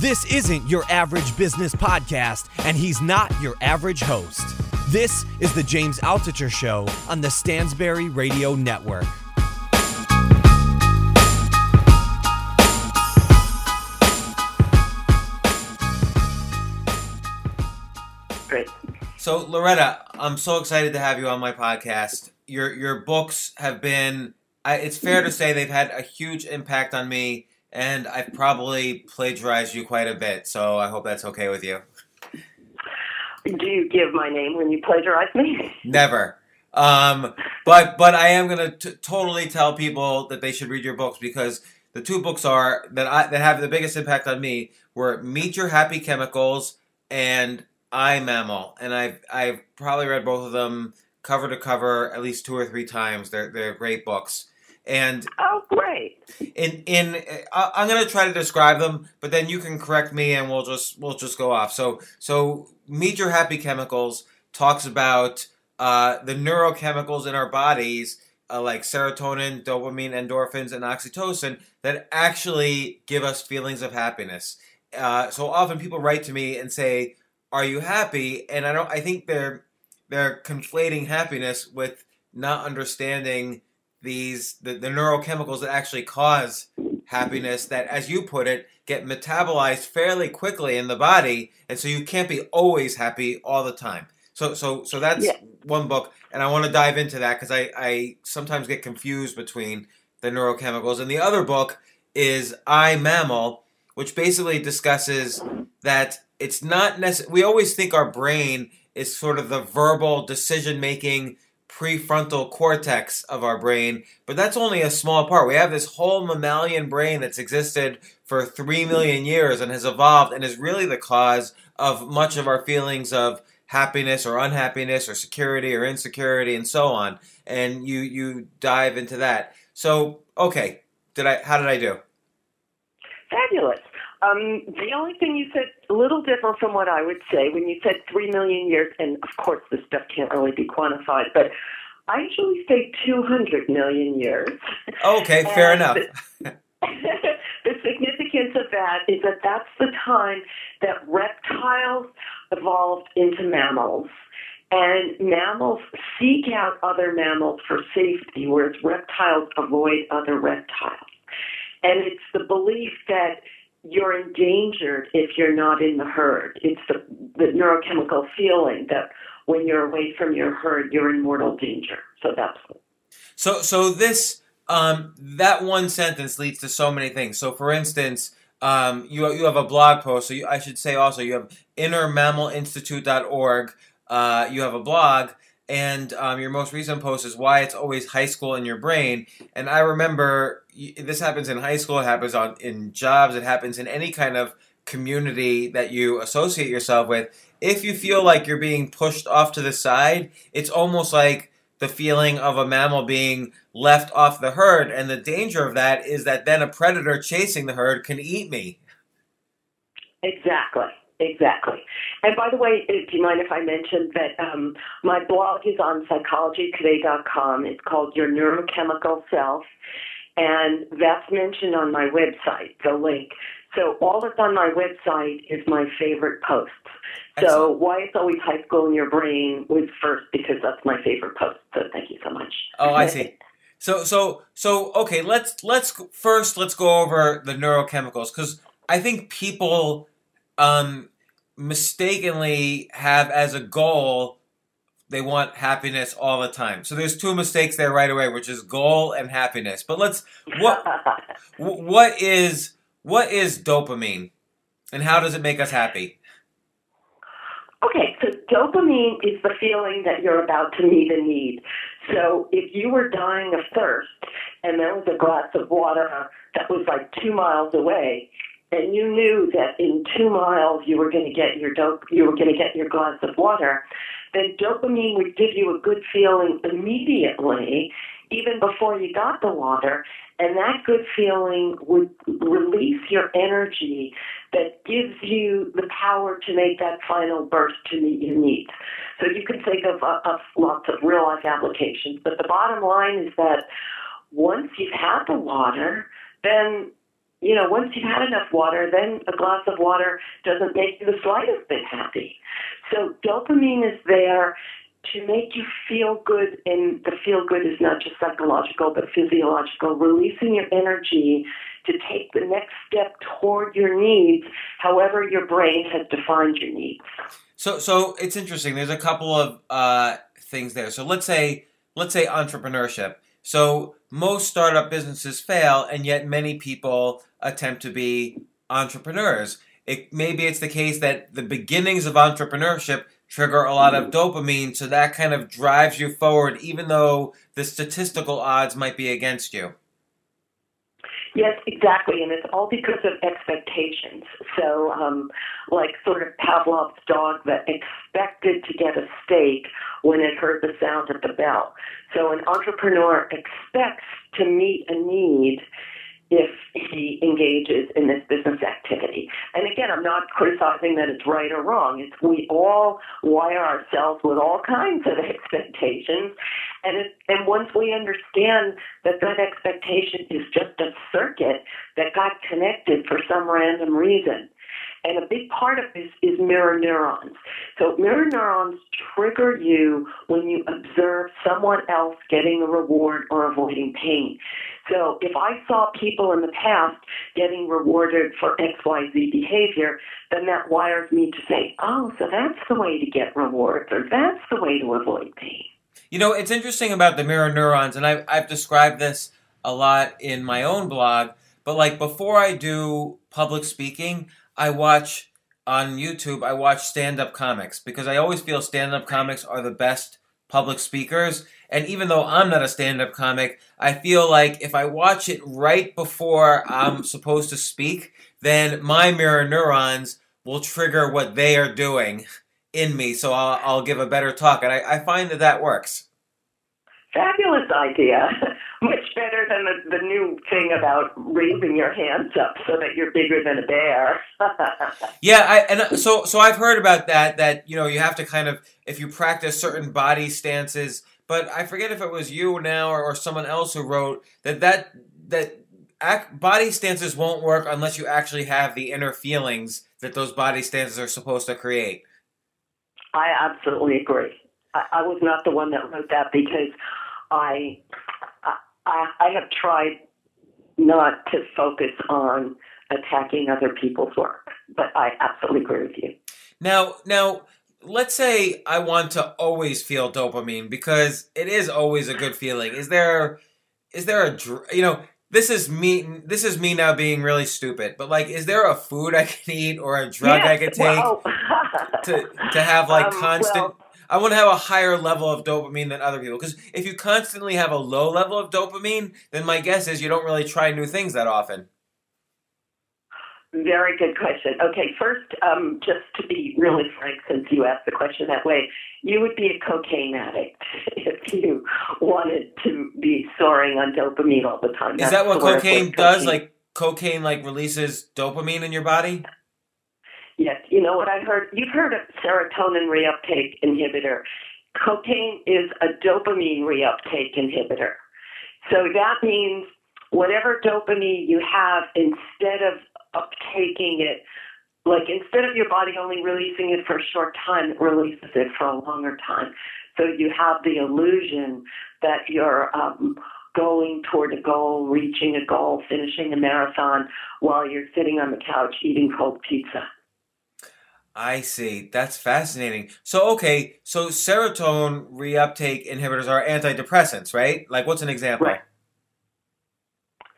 This isn't your average business podcast, and he's not your average host. This is the James Altucher Show on the Stansberry Radio Network. Great. So Loretta, I'm so excited to have you on my podcast. Your your books have been I, it's fair to say they've had a huge impact on me and I've probably plagiarized you quite a bit. So I hope that's okay with you. Do you give my name when you plagiarize me? Never. Um, but but I am gonna t- totally tell people that they should read your books because the two books are that I that have the biggest impact on me were Meet Your Happy Chemicals and I Mammal, and I've I've probably read both of them cover to cover at least two or three times. They're they're great books. And oh, great! In in I'm gonna try to describe them, but then you can correct me, and we'll just we'll just go off. So so Meet Your Happy Chemicals talks about uh, the neurochemicals in our bodies, uh, like serotonin, dopamine, endorphins, and oxytocin, that actually give us feelings of happiness. Uh, so often people write to me and say, "Are you happy?" And I don't. I think they're they're conflating happiness with not understanding these the, the neurochemicals that actually cause happiness that as you put it get metabolized fairly quickly in the body and so you can't be always happy all the time so so so that's Yeah. one book and i want to dive into that because I, I sometimes get confused between the neurochemicals and the other book is i mammal which basically discusses that it's not necessary we always think our brain is sort of the verbal decision making prefrontal cortex of our brain, but that's only a small part. We have this whole mammalian brain that's existed for 3 million years and has evolved and is really the cause of much of our feelings of happiness or unhappiness or security or insecurity and so on. And you you dive into that. So, okay, did I how did I do? Fabulous. Um, the only thing you said a little different from what I would say when you said three million years, and of course this stuff can't really be quantified, but I usually say two hundred million years. Okay, fair enough. The, the significance of that is that that's the time that reptiles evolved into mammals. And mammals seek out other mammals for safety, whereas reptiles avoid other reptiles. And it's the belief that you're endangered if you're not in the herd. It's the, the neurochemical feeling that when you're away from your herd, you're in mortal danger. So that's So so this um that one sentence leads to so many things. So for instance, um you you have a blog post. So you, I should say also you have innermammalinstitute.org. Uh, you have a blog, and um, your most recent post is why it's always high school in your brain. And I remember this happens in high school. It happens on in jobs. It happens in any kind of community that you associate yourself with. If you feel like you're being pushed off to the side, it's almost like the feeling of a mammal being left off the herd. And the danger of that is that then a predator chasing the herd can eat me. Exactly, exactly. And by the way, uh, do you mind if I mention that um, my blog is on psychologytoday.com. It's called Your Neurochemical Self, and that's mentioned on my website, the link. So all that's on my website is my favorite posts. So why it's always high school in your brain was first because that's my favorite post. So thank you so much. Oh, I see. So so so okay, let's let's first let's go over the neurochemicals because I think people um, mistakenly have as a goal they want happiness all the time. So there's two mistakes there right away, which is goal and happiness. But let's what what is what is dopamine and how does it make us happy? Okay, so dopamine is the feeling that you're about to meet a need. So if you were dying of thirst and there was a glass of water that was like two miles away, and you knew that in two miles you were going to get your dope, you were going to get your glass of water, then dopamine would give you a good feeling immediately, even before you got the water, and that good feeling would release your energy that gives you the power to make that final burst to meet your needs. So you can think of, uh, of lots of real life applications, but the bottom line is that once you've had the water, then you know, once you've had enough water, then a glass of water doesn't make you the slightest bit happy. So dopamine is there to make you feel good, and the feel good is not just psychological but physiological, releasing your energy to take the next step toward your needs, however your brain has defined your needs. So, so it's interesting. There's a couple of uh, things there. So let's say, let's say entrepreneurship. So most startup businesses fail, and yet many people attempt to be entrepreneurs. It, maybe it's the case that the beginnings of entrepreneurship trigger a lot of dopamine, so that kind of drives you forward, even though the statistical odds might be against you. Yes, exactly, and it's all because of expectations. So, um, like sort of Pavlov's dog that expected to get a steak when it heard the sound of the bell. So, an entrepreneur expects to meet a need if he engages in this business activity. And again, I'm not criticizing that it's right or wrong. It's we all wire ourselves with all kinds of expectations, and it, and once we understand that that expectation is just a circuit that got connected for some random reason. And a big part of this is mirror neurons. So mirror neurons trigger you when you observe someone else getting a reward or avoiding pain. So if I saw people in the past getting rewarded for XYZ behavior, then that wires me to say, oh, so that's the way to get rewards, or that's the way to avoid pain. You know, it's interesting about the mirror neurons, and I've, I've described this a lot in my own blog, but like before I do public speaking, I watch on YouTube, I watch stand up comics because I always feel stand up comics are the best public speakers. And even though I'm not a stand up comic, I feel like if I watch it right before I'm supposed to speak, then my mirror neurons will trigger what they are doing in me. So I'll, I'll give a better talk. And I, I find that that works. Fabulous idea. Much better than the, the new thing about raising your hands up so that you're bigger than a bear. yeah, I, and uh, so so I've heard about that. That you know you have to kind of if you practice certain body stances. But I forget if it was you now or, or someone else who wrote that that that act, body stances won't work unless you actually have the inner feelings that those body stances are supposed to create. I absolutely agree. I, I was not the one that wrote that because I I, I have tried not to focus on attacking other people's work, but I absolutely agree with you. Now, now, let's say I want to always feel dopamine because it is always a good feeling. Is there, is there a, you know, this is me. This is me now being really stupid. But like, is there a food I can eat or a drug yes, I could take well, to to have like um, constant? Well, I want to have a higher level of dopamine than other people. Because if you constantly have a low level of dopamine, then my guess is you don't really try new things that often. Very good question. Okay, first, um, just to be really frank, since you asked the question that way, you would be a cocaine addict if you wanted to be soaring on dopamine all the time. Is That's that what cocaine cocaine does? Like cocaine, like releases dopamine in your body? Yes, you know what I heard? You've heard of serotonin reuptake inhibitor. Cocaine is a dopamine reuptake inhibitor. So that means whatever dopamine you have, instead of uptaking it, like instead of your body only releasing it for a short time, it releases it for a longer time. So you have the illusion that you're um, going toward a goal, reaching a goal, finishing a marathon while you're sitting on the couch eating cold pizza. I see. That's fascinating. So, okay, so serotonin reuptake inhibitors are antidepressants, right? Like, what's an example? Right.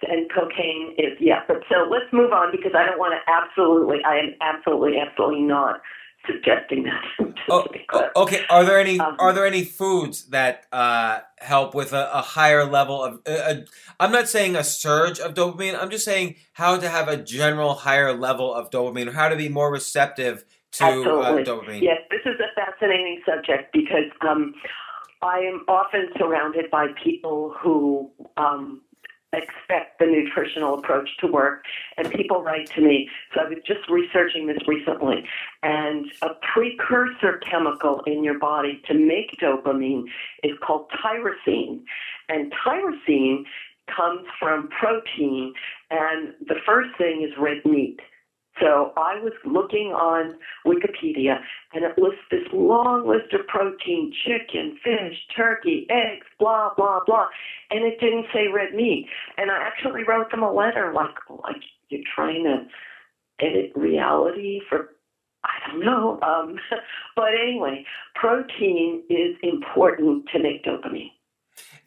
And cocaine is, yeah. But so let's move on because I don't want to absolutely, I am absolutely, absolutely not suggesting that. oh, okay. Are there any um, are there any foods that uh, help with a, a, higher level of? Uh, I'm not saying a surge of dopamine. I'm just saying how to have a general higher level of dopamine, or how to be more receptive to uh, dopamine. Yes, this is a fascinating subject because um, I am often surrounded by people who um, expect the nutritional approach to work. And people write to me. So I was just researching this recently. And a precursor chemical in your body to make dopamine is called tyrosine. And tyrosine comes from protein. And the first thing is red meat. So I was looking on Wikipedia and it lists this long list of protein, chicken, fish, turkey, eggs, blah, blah, blah. And it didn't say red meat. And I actually wrote them a letter like, like you're trying to edit reality for, I don't know. Um, but anyway, protein is important to make dopamine.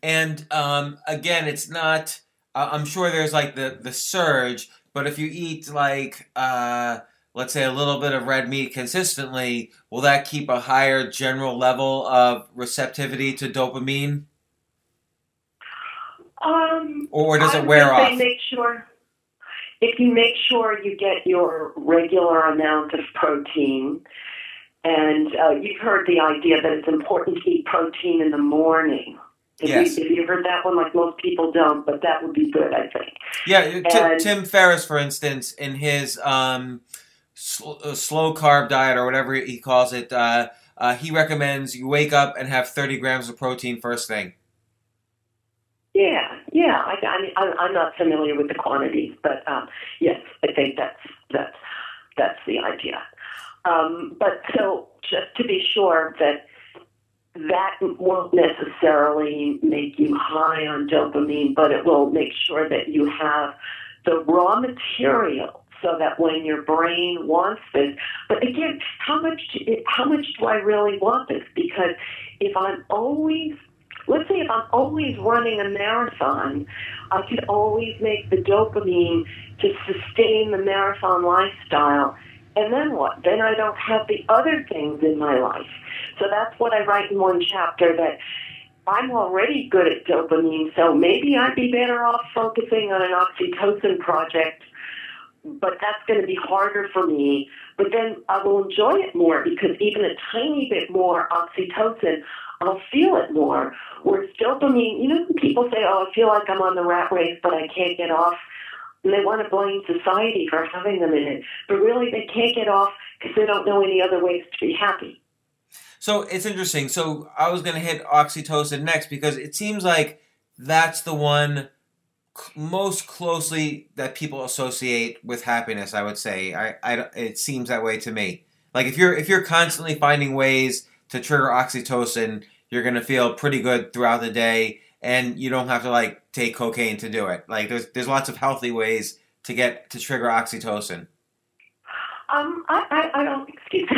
And um, again, it's not, I'm sure there's like the, the surge, but if you eat like uh, let's say a little bit of red meat consistently, will that keep a higher general level of receptivity to dopamine? Um, or does it wear off? Make sure if you make sure you get your regular amount of protein, and uh, you've heard the idea that it's important to eat protein in the morning. If, yes. you, if you heard that one, like most people don't, but that would be good, I think. Yeah, and, Tim Ferriss, for instance, in his um, sl- uh, slow carb diet or whatever he calls it, uh, uh, he recommends you wake up and have 30 grams of protein first thing. Yeah, yeah. I, I, I'm not familiar with the quantities, but um, yes, I think that's that's that's the idea. Um, but so just to be sure that that won't necessarily make you high on dopamine, but it will make sure that you have the raw material so that when your brain wants this, but again, how much how much do I really want this? Because if I'm always let's say if I'm always running a marathon, I could always make the dopamine to sustain the marathon lifestyle. And then what? Then I don't have the other things in my life. So that's what I write in one chapter that I'm already good at dopamine, so maybe I'd be better off focusing on an oxytocin project, but that's going to be harder for me. But then I will enjoy it more because even a tiny bit more oxytocin, I'll feel it more. Whereas dopamine, you know, people say, oh, I feel like I'm on the rat race, but I can't get off. And they want to blame society for having them in it. But really, they can't get off because they don't know any other ways to be happy. So it's interesting. So I was going to hit oxytocin next because it seems like that's the one most closely that people associate with happiness. I would say. I, I it seems that way to me. Like if you're if you're constantly finding ways to trigger oxytocin, you're going to feel pretty good throughout the day, and you don't have to like take cocaine to do it. Like there's there's lots of healthy ways to get to trigger oxytocin. Um, I, I, I don't excuse.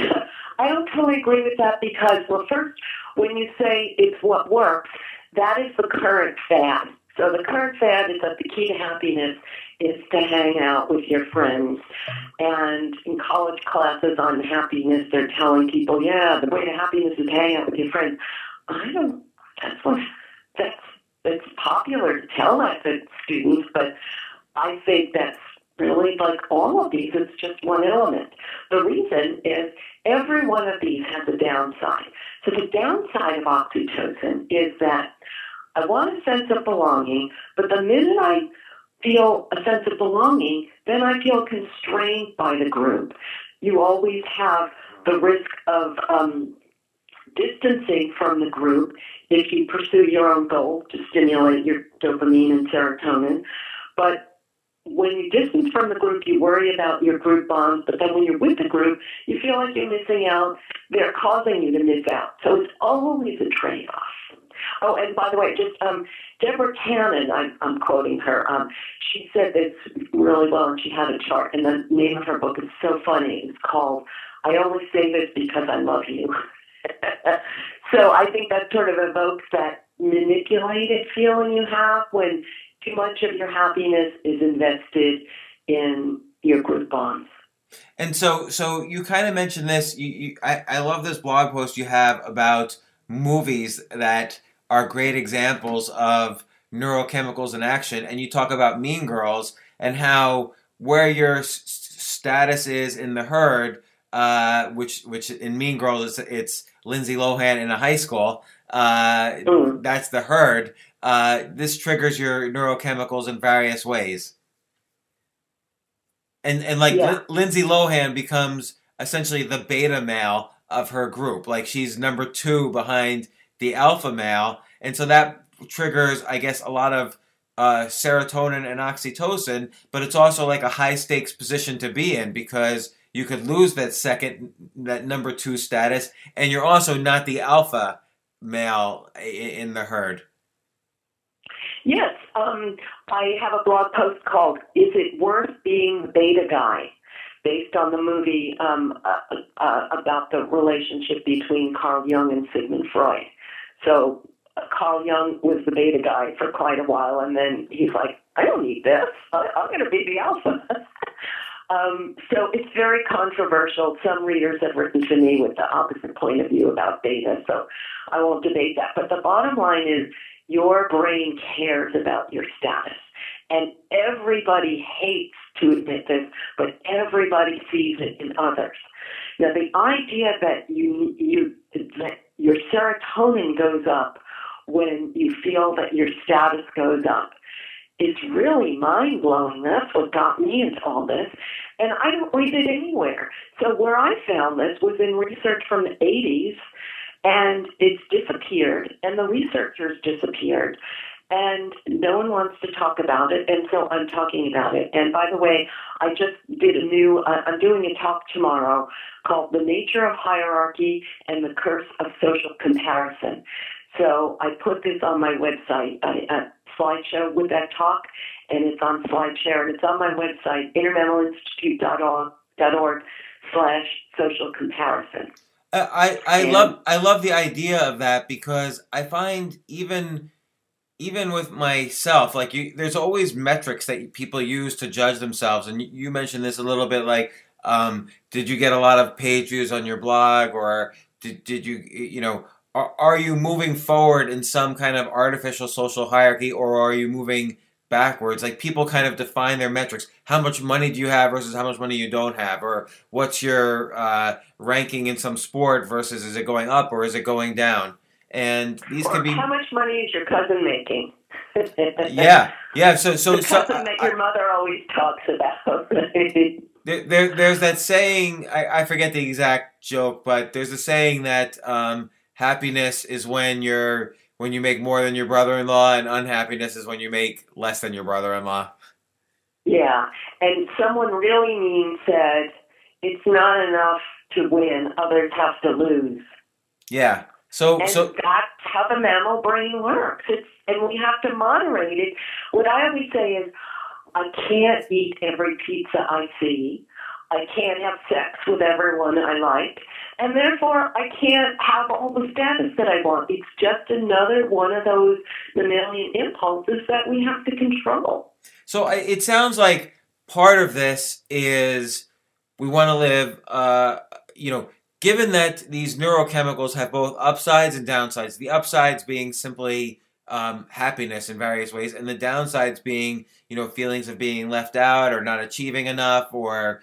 I don't totally agree with that because, well, first, when you say it's what works, that is the current fad. So the current fad is that the key to happiness is to hang out with your friends. And in college classes on happiness, they're telling people, yeah, the way to happiness is hang out with your friends. I don't. That's what. That's that's popular to tell that to students, but I think that's really like all of these. It's just one element. The reason is every one of these has a downside. So the downside of oxytocin is that I want a sense of belonging, but the minute I feel a sense of belonging, then I feel constrained by the group. You always have the risk of um, distancing from the group if you pursue your own goal to stimulate your dopamine and serotonin. But when you distance from the group, you worry about your group bonds, but then when you're with the group, you feel like you're missing out. They're causing you to miss out. So it's always a trade off. Oh, and by the way, just um, Deborah Tannen, I'm, I'm quoting her. Um, she said this really well, and she had a chart. And the name of her book is so funny. It's called "I Only Say This Because I Love You." so I think that sort of evokes that manipulated feeling you have when too much of your happiness is invested in your group bonds. And so, so you kind of mentioned this. You, you, I, I love this blog post you have about movies that are great examples of neurochemicals in action. And you talk about Mean Girls and how where your s- status is in the herd, uh, which which in Mean Girls it's, it's Lindsay Lohan in a high school. Uh, Mm. That's the herd. Uh, this triggers your neurochemicals in various ways. And and like Yeah. Lin- Lindsay Lohan becomes essentially the beta male of her group. Like she's number two behind the alpha male, and so that triggers, I guess, a lot of uh, serotonin and oxytocin. But it's also like a high stakes position to be in because you could lose that second, that number two status, and you're also not the alpha male in the herd. Yes, um, I have a blog post called "Is It Worth Being the Beta Guy?" based on the movie um, uh, uh, about the relationship between Carl Jung and Sigmund Freud. So uh, Carl Jung was the beta guy for quite a while, and then he's like, "I don't need this. I, I'm going to be the alpha." um, so it's very controversial. Some readers have written to me with the opposite point of view about beta, so I won't debate that. But the bottom line is your brain cares about your status. And everybody hates to admit this, but everybody sees it in others. Now, the idea that you, you that your serotonin goes up when you feel that your status goes up is really mind blowing. That's what got me into all this. And I don't read it anywhere. So where I found this was in research from the 80s and it's disappeared, and the researchers disappeared, and no one wants to talk about it, and so I'm talking about it. And by the way, I just did a new, uh, I'm doing a talk tomorrow called The Nature of Hierarchy and the Curse of Social Comparison. So I put this on my website, a, a slideshow with that talk, and it's on SlideShare, and it's on my website, innermammalinstitute.org slash social comparison. Uh, I I And- love I love the idea of that because I find even even with myself like you there's always metrics that people use to judge themselves. And you, you mentioned this a little bit like um, did you get a lot of page views on your blog or did, did you you know are, are you moving forward in some kind of artificial social hierarchy or are you moving backwards. Like people kind of define their metrics. How much money do you have versus how much money you don't have? Or what's your uh, ranking in some sport versus is it going up or is it going down? And these Or can be how much money is your cousin making? yeah. Yeah so so the so cousin that I- your mother always talks about. there, there there's that saying I, I forget the exact joke but there's a saying that um, happiness is when you're when you make more than your brother-in-law and unhappiness is when you make less than your brother-in-law yeah, and someone really mean said, "It's not enough to win; others have to lose." yeah so And so that's how the mammal brain works. It's and we have to moderate it. What I always say is, I can't eat every pizza I see. I can't have sex with everyone I like, and therefore I can't have all the status that I want. It's just another one of those mammalian impulses that we have to control. So it sounds like part of this is we want to live, uh, you know, given that these neurochemicals have both upsides and downsides, the upsides being simply um, happiness in various ways, and the downsides being, you know, feelings of being left out or not achieving enough or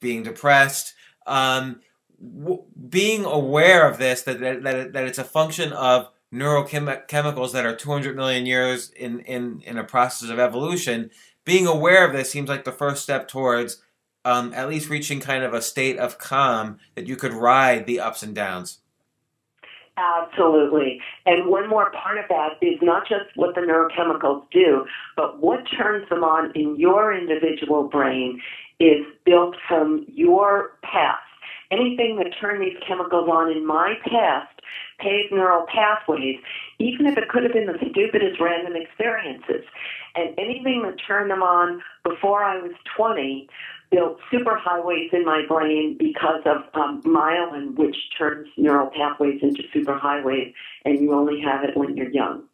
being depressed. Um, w- being aware of this, that, that, that, that it's a function of neurochemicals that are 200 million years in, in, in a process of evolution, being aware of this seems like the first step towards um, at least reaching kind of a state of calm that you could ride the ups and downs. Absolutely. And one more part of that is not just what the neurochemicals do, but what turns them on in your individual brain is built from your past anything that turned these chemicals on in my past paved neural pathways, even if it could have been the stupidest random experiences. And anything that turned them on before I was 20 built superhighways in my brain because of um, myelin, which turns neural pathways into superhighways, and you only have it when you're young.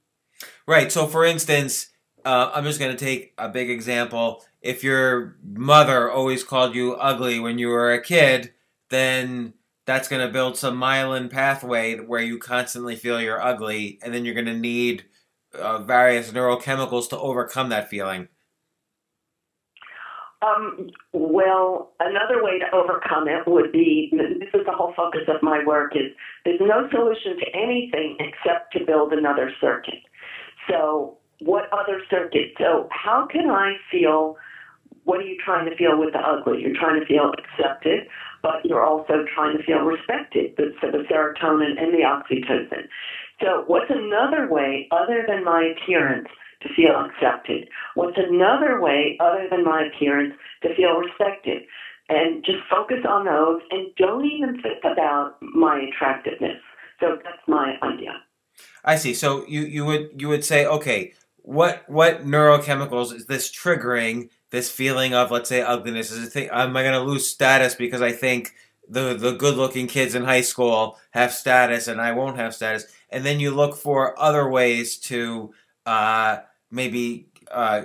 Right. So, for instance, uh, I'm just going to take a big example. If your mother always called you ugly when you were a kid, then that's going to build some myelin pathway where you constantly feel you're ugly, and then you're going to need uh, various neurochemicals to overcome that feeling. Um, well, another way to overcome it would be this is the whole focus of my work is there's no solution to anything except to build another circuit. So, what other circuit? So, how can I feel? What are you trying to feel with the ugly? You're trying to feel accepted, but you're also trying to feel respected. So the serotonin and the oxytocin. So, what's another way other than my appearance? to feel accepted? What's another way other than my appearance to feel respected? And just focus on those and don't even think about my attractiveness. So that's my idea. I see. So you, you would you would say, okay, what what neurochemicals is this triggering this feeling of let's say ugliness? Is a thing am I going to lose status because I think the the good looking kids in high school have status and I won't have status? And then you look for other ways to uh, maybe uh,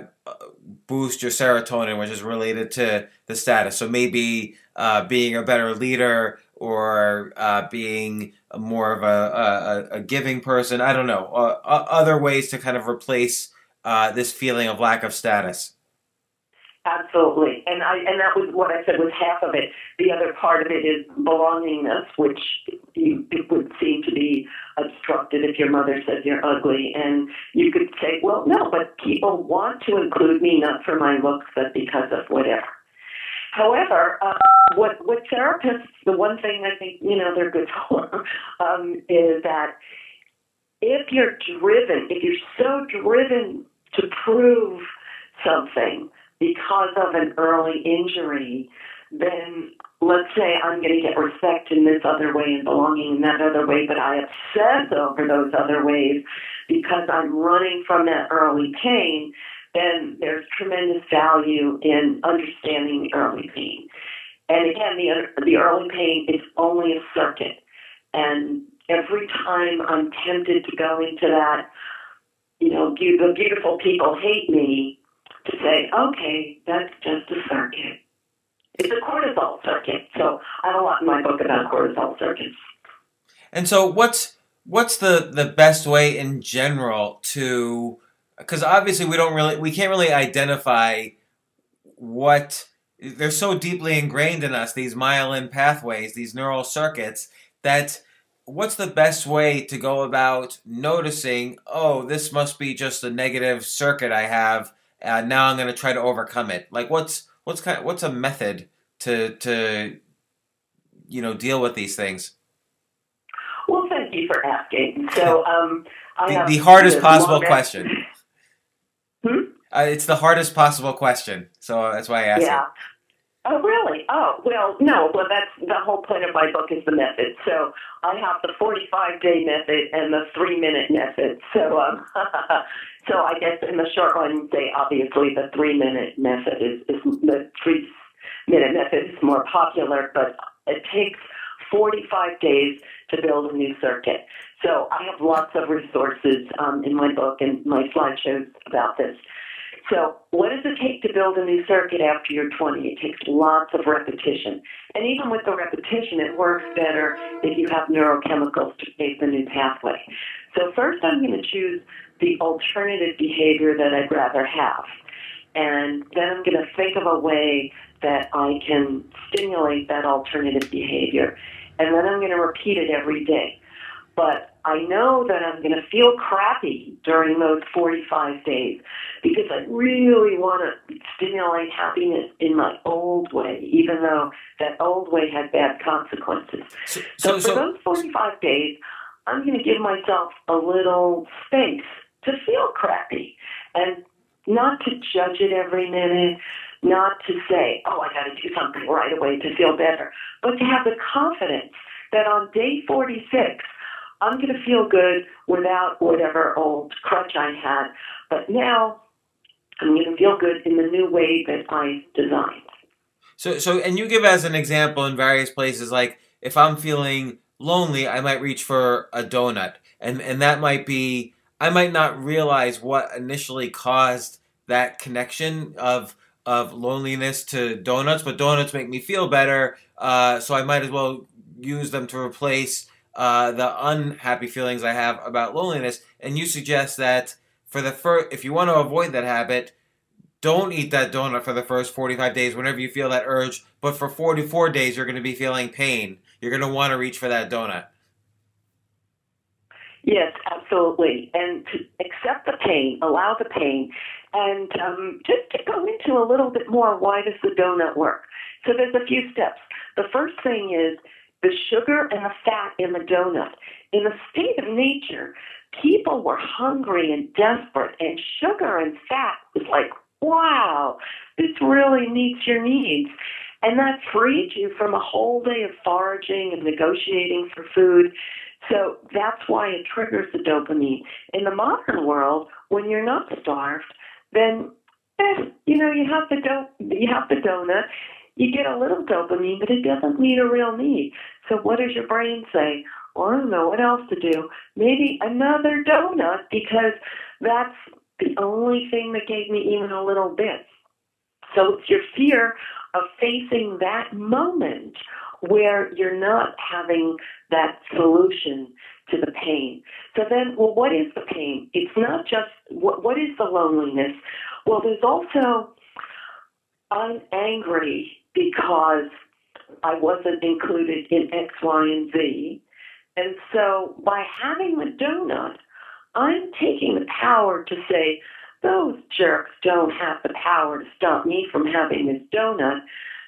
boost your serotonin, which is related to the status. So maybe uh, being a better leader or uh, being more of a, a, a, giving person. I don't know. Uh, other ways to kind of replace uh, this feeling of lack of status. Absolutely, and I and that was what I said was half of it. The other part of it is belongingness, which you, it would seem to be obstructed if your mother says you're ugly, and you could say, well, no, but people want to include me not for my looks, but because of whatever. However, uh, what what therapists, the one thing I think you know they're good for, um, is that if you're driven, if you're so driven to prove something because of an early injury, then let's say I'm going to get respect in this other way and belonging in that other way, but I obsess over those other ways because I'm running from that early pain, then there's tremendous value in understanding the early pain. And again, the, the early pain is only a circuit. And every time I'm tempted to go into that, you know, the beautiful people hate me, to say, okay, that's just a circuit. It's a cortisol circuit. So I have a lot in my book about cortisol circuits. And so what's what's the the best way in general to because obviously we don't really we can't really identify what they're so deeply ingrained in us these myelin pathways these neural circuits that what's the best way to go about noticing oh this must be just a negative circuit i have uh, now I'm going to try to overcome it. Like, what's what's kind of, what's a method to to you know deal with these things? Well, thank you for asking. So, um, the, the, hardest possible question. hmm? Uh, it's the hardest possible question, so that's why I asked. Yeah. It. Oh, really? Oh, well, no. Well, that's the whole point of my book is the method. So I have the 45 day method and the three minute method. So, um, so I guess in the short run, say obviously the three minute method is, is the three minute method is more popular, but it takes 45 days to build a new circuit. So I have lots of resources um, in my book and my slideshows about this. So, what does it take to build a new circuit after you're 20? It takes lots of repetition. And even with the repetition, it works better if you have neurochemicals to make the new pathway. So, first, I'm going to choose the alternative behavior that I'd rather have. And then I'm going to think of a way that I can stimulate that alternative behavior. And then I'm going to repeat it every day. But I know that I'm going to feel crappy during those 45 days because I really want to stimulate happiness in my old way, even though that old way had bad consequences. So, so, so for those 45 days, I'm going to give myself a little space to feel crappy and not to judge it every minute, not to say, oh, I got to do something right away to feel better, but to have the confidence that on day 46, I'm going to feel good without whatever old crutch I had, but now I'm going to feel good in the new way that I designed. So, so, and you give as an example in various places, like if I'm feeling lonely, I might reach for a donut, and and that might be I might not realize what initially caused that connection of of loneliness to donuts, but donuts make me feel better, uh, so I might as well use them to replace uh, the unhappy feelings I have about loneliness. And you suggest that for the first, if you want to avoid that habit, don't eat that donut for the first 45 days whenever you feel that urge. But for 44 days, you're going to be feeling pain. You're going to want to reach for that donut. Yes, absolutely. And to accept the pain, allow the pain, and um, just to go into a little bit more why does the donut work? So there's a few steps. The first thing is the sugar and the fat in the donut. In the state of nature, people were hungry and desperate, and sugar and fat was like wow, this really meets your needs. And that freed you from a whole day of foraging and negotiating for food. So that's why it triggers the dopamine. In the modern world, when you're not starved, then eh, you know you have the do- you have the donut, you get a little dopamine, but it doesn't meet a real need. So what does your brain say? Well, I don't know what else to do. Maybe another donut because that's the only thing that gave me even a little bit. So it's your fear of facing that moment where you're not having that solution to the pain. So then, well, what is the pain? It's not just what, what is the loneliness? Well, there's also I'm angry because I wasn't included in X, Y, and Z. And so by having the donut, I'm taking the power to say, those jerks don't have the power to stop me from having this donut.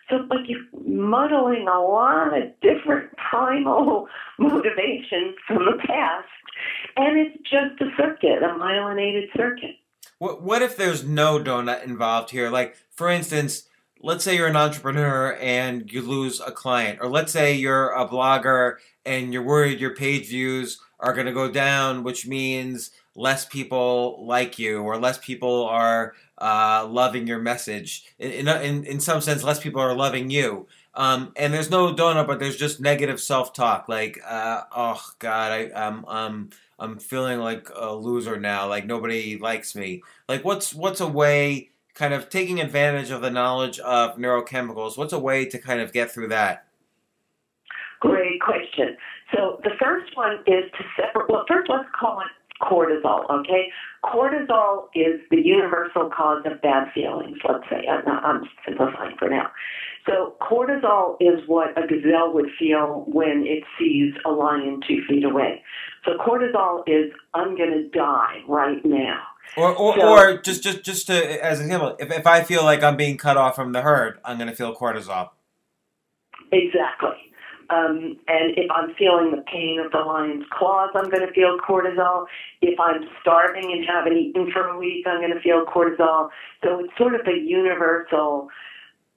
So, like, you're muddling a lot of different primal motivations from the past, and it's just a circuit, a myelinated circuit. What, what if there's no donut involved here? Like, for instance, let's say you're an entrepreneur and you lose a client, or let's say you're a blogger and you're worried your page views are going to go down, which means less people like you or less people are uh, loving your message. In, in, in some sense, less people are loving you. Um, and there's no donut, but there's just negative self-talk. Like, uh, oh God, I, I'm, um, I'm feeling like a loser now. Like nobody likes me. Like, what's what's a way, kind of taking advantage of the knowledge of neurochemicals? What's a way to kind of get through that? Great question. So the first one is to separate. Well, first let's call it cortisol. Okay, cortisol is the universal cause of bad feelings. Let's say I'm, not, I'm simplifying for now. So cortisol is what a gazelle would feel when it sees a lion two feet away. So cortisol is I'm going to die right now. Or, or, so, or just, just, just to, as an example, if, if I feel like I'm being cut off from the herd, I'm going to feel cortisol. Exactly. Um, and if I'm feeling the pain of the lion's claws, I'm going to feel cortisol. If I'm starving and haven't eaten for a week, I'm going to feel cortisol. So it's sort of a universal.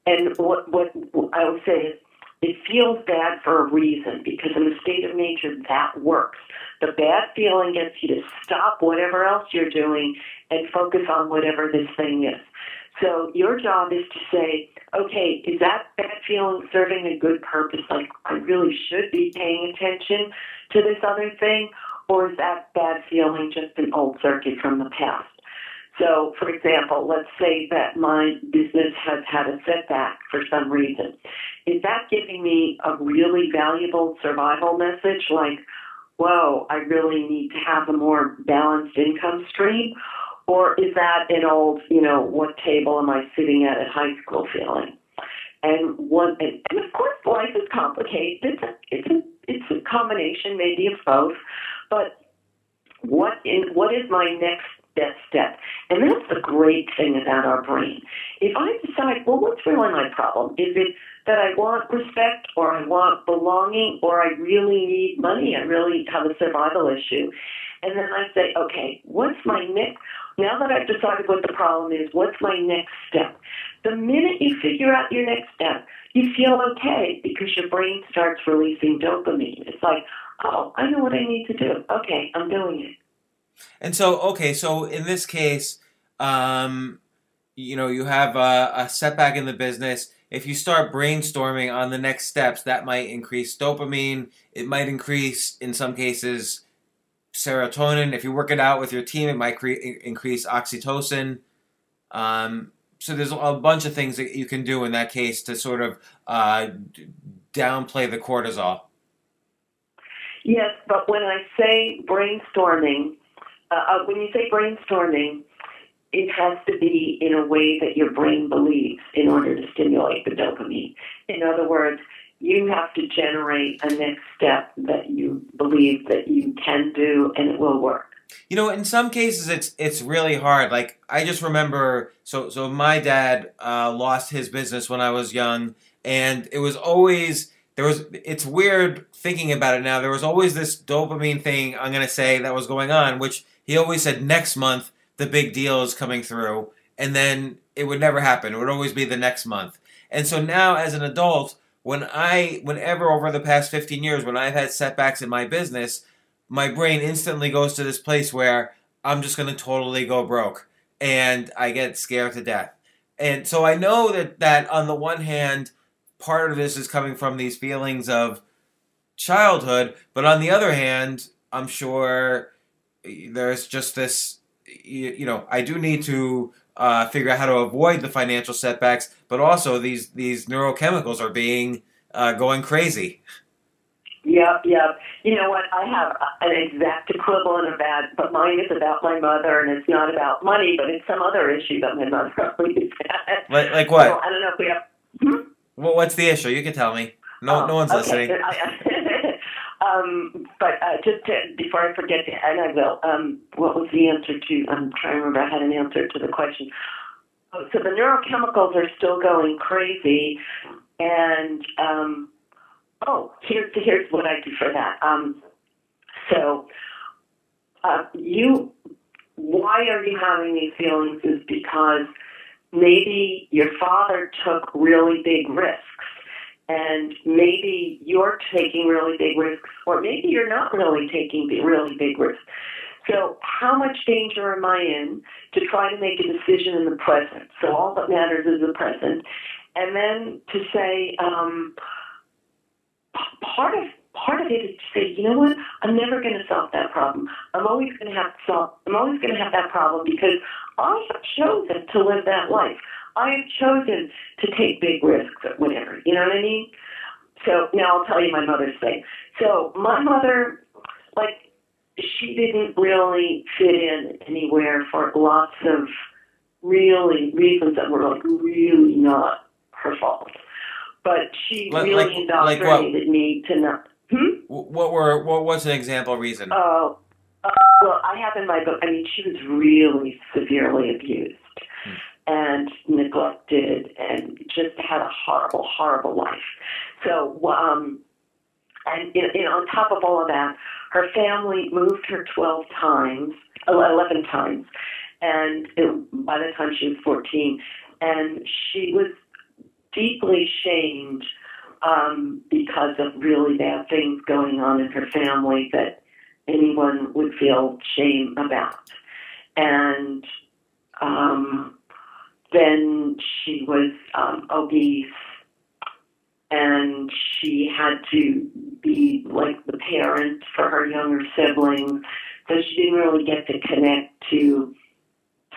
And what what I would say is, it feels bad for a reason because in the state of nature that works. The bad feeling gets you to stop whatever else you're doing and focus on whatever this thing is. So your job is to say, okay, is that bad feeling serving a good purpose? Like I really should be paying attention to this other thing, or is that bad feeling just an old circuit from the past? So, for example, let's say that my business has had a setback for some reason. Is that giving me a really valuable survival message like, whoa, I really need to have a more balanced income stream? Or is that an old, you know, what table am I sitting at at high school feeling? And one, and, and of course, life is complicated. It's a, it's a, it's a combination, maybe of both. But what in what is my next best step? And that's the great thing about our brain. If I decide, well, what's really my problem? Is it that I want respect, or I want belonging, or I really need money? I really have a survival issue. And then I say, okay, what's my next? Now that I've decided what the problem is, what's my next step? the minute you figure out your next step, you feel okay because your brain starts releasing dopamine. It's like, oh, I know what I need to do. Okay, I'm doing it. And so, okay, so in this case, um, you know, you have a, a setback in the business. If you start brainstorming on the next steps, that might increase dopamine. It might increase, in some cases, serotonin. If you work it out with your team, it might cre- increase oxytocin. Um, so there's a bunch of things that you can do in that case to sort of uh, downplay the cortisol. Yes, but when I say brainstorming, uh, uh, when you say brainstorming, it has to be in a way that your brain believes in order to stimulate the dopamine. In other words, you have to generate a next step that you believe that you can do and it will work. You know, in some cases, it's it's really hard. Like I just remember, so so my dad uh, lost his business when I was young, and it was always there was. It's weird thinking about it now. There was always this dopamine thing. I'm gonna say that was going on, which he always said next month the big deal is coming through, and then it would never happen. It would always be the next month. And so now, as an adult, when I, whenever over the past 15 years, when I've had setbacks in my business, my brain instantly goes to this place where I'm just going to totally go broke and I get scared to death. And so I know that that on the one hand, part of this is coming from these feelings of childhood, but on the other hand, I'm sure there's just this you, you know, I do need to uh, figure out how to avoid the financial setbacks, but also these these neurochemicals are being uh, going crazy. Yep, yep. You know what? I have an exact equivalent of that, but mine is about my mother, and it's not about money, but it's some other issue that my mother always had. Like, like what? So, I don't know if we have. Hmm? Well, what's the issue? You can tell me. No, oh, no one's okay. listening. Um, but uh, just to, before I forget, to, and I will. Um, what was the answer to? I'm trying to remember. I had an answer to the question. Oh, so the neurochemicals are still going crazy, and um, Oh, here's here's what I do for that. Um, so, uh, you, why are you having these feelings? Is because maybe your father took really big risks, and maybe you're taking really big risks, or maybe you're not really taking really big risks. So, how much danger am I in to try to make a decision in the present? So, all that matters is the present. And then to say, um, part of part of it is to say, you know what, I'm never going to solve that problem. I'm always going to have to solve. I'm always going to have that problem because I have chosen to live that life. I have chosen to take big risks or whatever. You know what I mean? So now I'll tell you my mother's thing. So my mother, like, she didn't really fit in anywhere for lots of really reasons that were like really not her fault but she Like- really like- like indoctrinated me to not. Hmm? What were what was an example reason? Oh, uh, well, I have in my book. I mean, she was really severely abused. And neglected, and just had a horrible, horrible life. So, um, and on top of all of that, her family moved her twelve times, eleven times, and it, by the time she was fourteen, and she was deeply shamed um, because of really bad things going on in her family that anyone would feel shame about. And um, then she was um, obese and she had to be like the parent for her younger siblings. So she didn't really get to connect to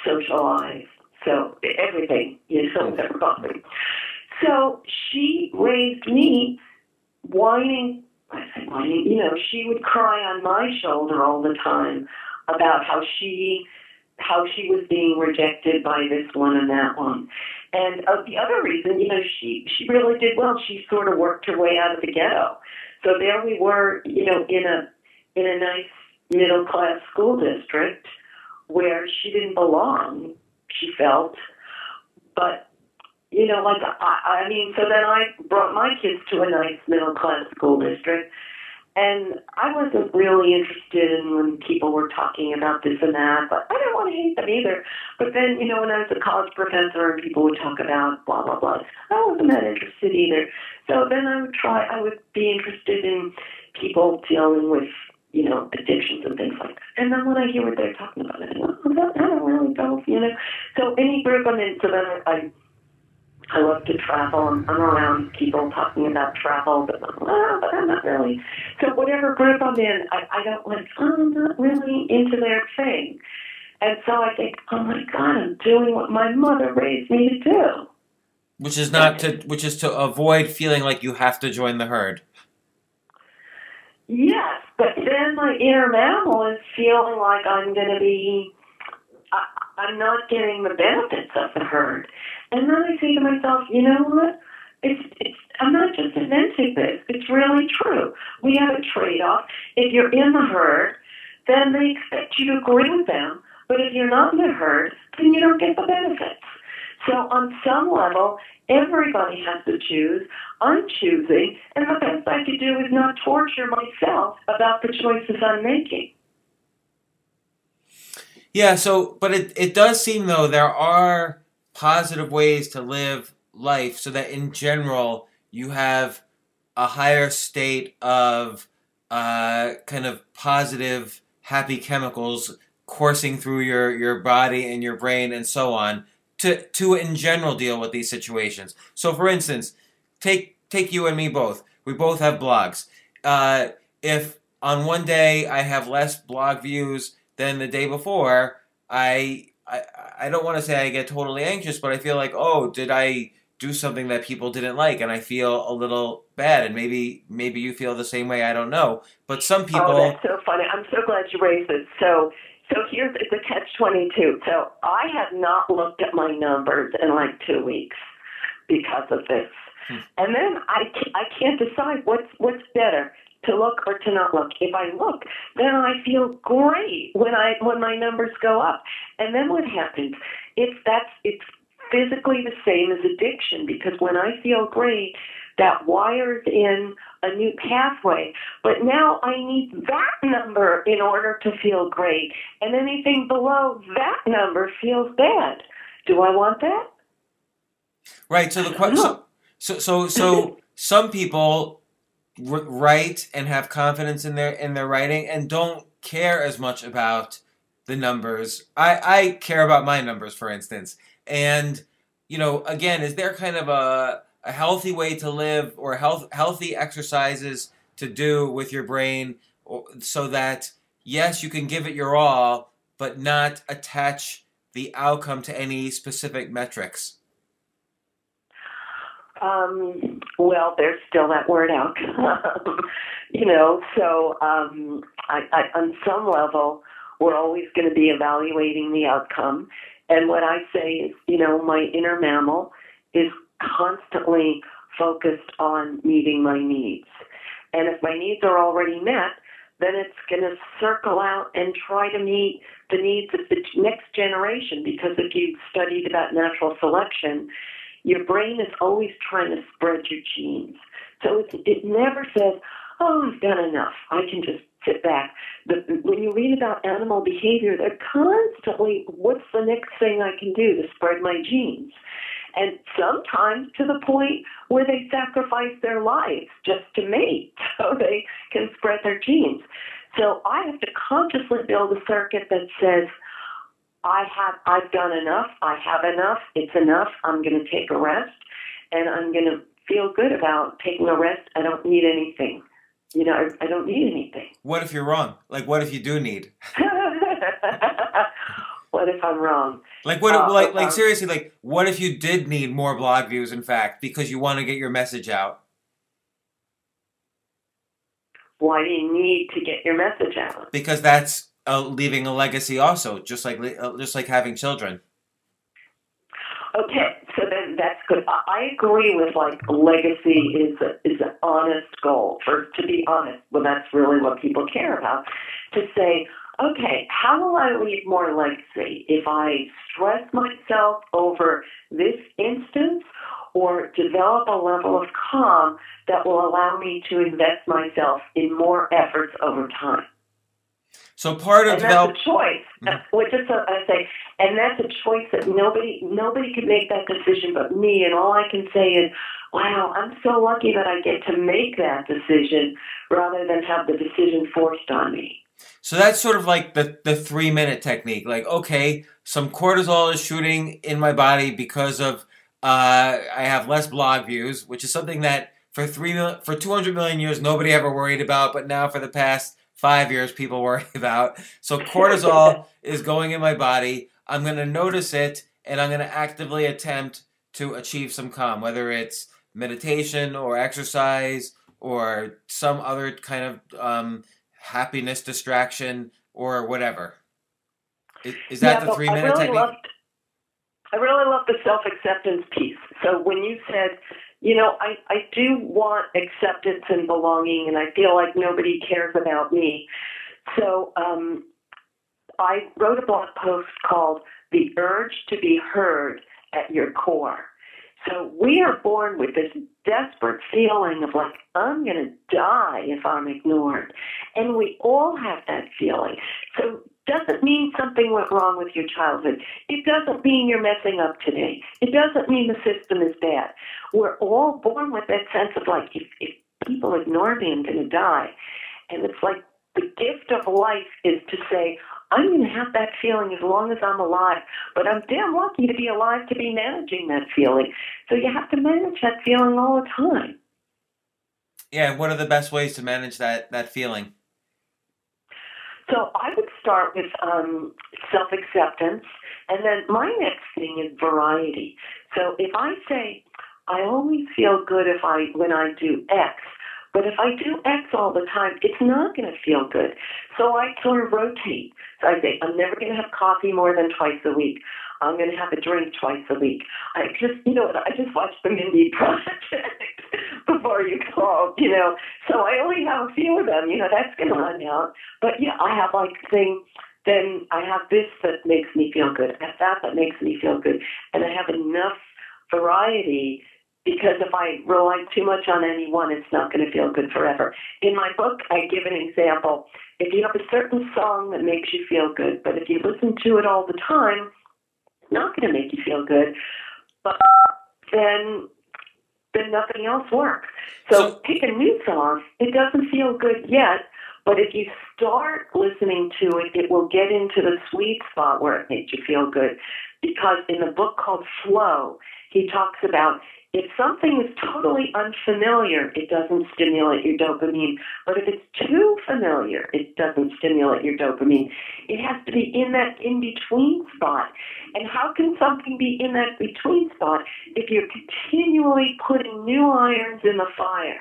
socialize. So everything, you know, everybody. So she raised me whining, I say whining, you know, she would cry on my shoulder all the time about how she how she was being rejected by this one and that one. And uh, the other reason, you know, she she really did well. She sort of worked her way out of the ghetto. So there we were, you know, in a in a nice middle class school district where she didn't belong. She felt, but you know, like I, I mean, so then I brought my kids to a nice middle class school district, And I wasn't really interested in when people were talking about this and that, but I didn't want to hate them either. But then, you know, when I was a college professor and people would talk about blah, blah, blah, I wasn't that interested either. So then I would try, I would be interested in people dealing with, you know, addictions and things like that. And then when I hear what they're talking about, I go, oh, I don't really go, you know. So any group I'm in, so then I, I I love to travel. I'm, I'm around people talking about travel, but, uh, but I'm not really. So whatever group I'm in, I, I don't like. I'm not really into their thing, and so I think, oh my God, I'm doing what my mother raised me to do. Which is not to, which is to avoid feeling like you have to join the herd. Yes, but then my inner mammal is feeling like I'm going to be. I, I'm not getting the benefits of the herd. And then I say to myself, you know what? It's, it's, I'm not just inventing this. It's really true. We have a trade-off. If you're in the herd, then they expect you to agree with them. But if you're not in the herd, then you don't get the benefits. So on some level, everybody has to choose. I'm choosing, and the best I could do is not torture myself about the choices I'm making. Yeah, so but it, it does seem though there are positive ways to live life so that in general you have a higher state of uh, kind of positive happy chemicals coursing through your, your body and your brain and so on to to in general deal with these situations. So for instance, take take you and me both. We both have blogs. Uh, if on one day I have less blog views than the day before, I I, I don't want to say I get totally anxious, but I feel like, oh, did I do something that people didn't like, and I feel a little bad, and maybe maybe you feel the same way. I don't know, but some people. Oh, that's so funny! I'm so glad you raised it. So so here's it's a catch twenty two. So I have not looked at my numbers in like two weeks because of this, hmm. and then I I can't decide what's what's better to look or to not look. If I look, then I feel great when I when my numbers go up. And then what happens? It's that's it's physically the same as addiction because when I feel great, that wires in a new pathway. But now I need that number in order to feel great. And anything below that number feels bad. Do I want that? Right. So the question. So so so some people write and have confidence in their in their writing and don't care as much about the numbers. I I care about my numbers, for instance, and you know, again, is there kind of a a healthy way to live or health healthy exercises to do with your brain so that yes, you can give it your all, but not attach the outcome to any specific metrics. Um, well, there's still that word out, you know. So, um, I, I, on some level, we're always going to be evaluating the outcome. And what I say is, you know, my inner mammal is constantly focused on meeting my needs. And if my needs are already met, then it's going to circle out and try to meet the needs of the next generation. Because if you've studied about natural selection, your brain is always trying to spread your genes. So it, it never says, oh, I've done enough. I can just sit back. The, when you read about animal behavior, they're constantly, what's the next thing I can do to spread my genes? And sometimes to the point where they sacrifice their lives just to mate so they can spread their genes. So I have to consciously build a circuit that says, I have I've done enough. I have enough. It's enough. I'm going to take a rest, and I'm going to feel good about taking a rest. I don't need anything. You know, I, I don't need anything. What if you're wrong? Like, what if you do need? what if I'm wrong? Like, what? Uh, like, like um, seriously, like, what if you did need more blog views? In fact, because you want to get your message out. Why do you need to get your message out? Because that's uh, leaving a legacy also, just like uh, just like having children. Okay, so then that's good. I agree with like legacy is a, is an honest goal. For to be honest, well, that's really what people care about. To say, okay, how will I leave more legacy if I stress myself over this instance, or develop a level of calm that will allow me to invest myself in more efforts over time. So part of and develop- a choice. Mm-hmm. Which is a, I say, and that's a choice that nobody nobody can make that decision but me. And all I can say is, wow, I'm so lucky that I get to make that decision rather than have the decision forced on me. So that's sort of like the the three minute technique. Like, okay, some cortisol is shooting in my body because of uh, I have less blog views, which is something that for three for two hundred million years nobody ever worried about, but now for the past five years people worry about. So cortisol is going in my body. I'm going to notice it and I'm going to actively attempt to achieve some calm, whether it's meditation or exercise or some other kind of um, happiness distraction or whatever. Is, is that yeah, the three minute really technique? Loved, I really love the self acceptance piece. So when you said you know, I, I do want acceptance and belonging, and I feel like nobody cares about me. So um, I wrote a blog post called The Urge to Be Heard at Your Core. So we are born with this desperate feeling of like, I'm going to die if I'm ignored. And we all have that feeling. So doesn't mean something went wrong with your childhood. It doesn't mean you're messing up today. It doesn't mean the system is bad. We're all born with that sense of like, if, if people ignore me, I'm going to die. And it's like the gift of life is to say, I'm going to have that feeling as long as I'm alive. But I'm damn lucky to be alive to be managing that feeling. So you have to manage that feeling all the time. Yeah, what are the best ways to manage that that feeling? So I would start with um, self acceptance, and then my next thing is variety. So if I say, I only feel good if I when I do X, but if I do X all the time, it's not going to feel good. So I sort of rotate. So I say, I'm never going to have coffee more than twice a week. I'm going to have a drink twice a week. I just, you know, I just watched the Mindy Project before you called, you know. So I only have a few of them, you know, that's going to run out. But yeah, I have like thing, then I have this that makes me feel good. I have that that makes me feel good. And I have enough variety because if I rely too much on any one, it's not going to feel good forever. In my book, I give an example. If you have a certain song that makes you feel good, but if you listen to it all the time, not going to make you feel good. But then then nothing else works. So, so pick a new song. It doesn't feel good yet, but if you start listening to it, it will get into the sweet spot where it makes you feel good. Because in the book called Flow, he talks about if something is totally unfamiliar, it doesn't stimulate your dopamine. But if it's too familiar, it doesn't stimulate your dopamine. It has to be in that in between spot. And how can something be in that between spot if you're continually putting new irons in the fire?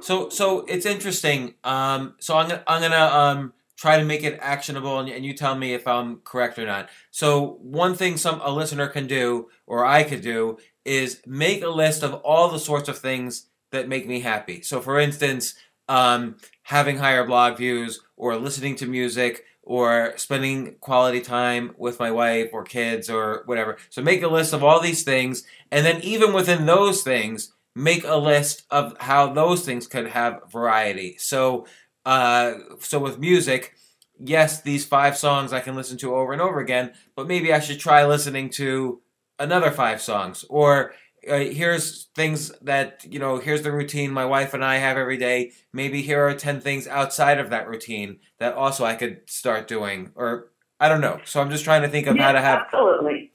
So, so it's interesting. Um, so I'm gonna, I'm gonna um, try to make it actionable, and, and you tell me if I'm correct or not. So, one thing some a listener can do, or I could do, is make a list of all the sorts of things that make me happy. So, for instance, um, having higher blog views, or listening to music, or spending quality time with my wife or kids or whatever. So, make a list of all these things, and then even within those things, make a list of how those things could have variety. So, uh, so with music, yes, these five songs I can listen to over and over again, but maybe I should try listening to another five songs. Or uh, here's things that, you know, here's the routine my wife and I have every day. Maybe here are 10 things outside of that routine that also I could start doing. Or I don't know. So I'm just trying to think of yes, how to have. Absolutely.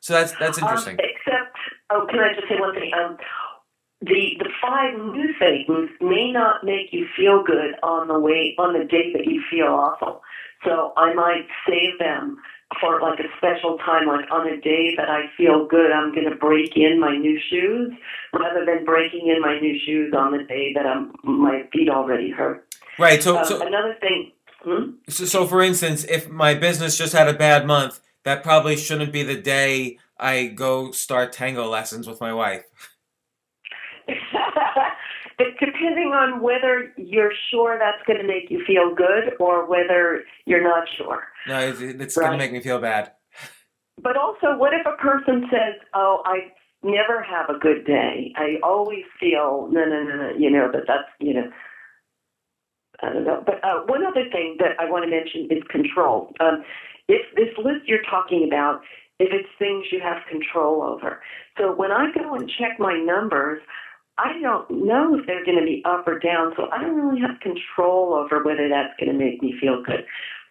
So that's that's interesting. Um, except, oh, can I just say one thing? Um, the the five new things may not make you feel good on the way on the day that you feel awful. So I might save them for like a special time, like on a day that I feel good, I'm going to break in my new shoes rather than breaking in my new shoes on the day that I'm my feet already hurt. Right. So, um, so another thing. Hmm? So, so, for instance, if my business just had a bad month, that probably shouldn't be the day I go start tango lessons with my wife. depending on whether you're sure that's going to make you feel good or whether you're not sure. No, it's, it's right? going to make me feel bad. But also, what if a person says, "Oh, I never have a good day. I always feel no, no, no, no. You know that that's you know. I don't know. But uh, one other thing that I want to mention is control. Um, if this list you're talking about, if it's things you have control over. So when I go and check my numbers, I don't know if they're going to be up or down, so I don't really have control over whether that's going to make me feel good.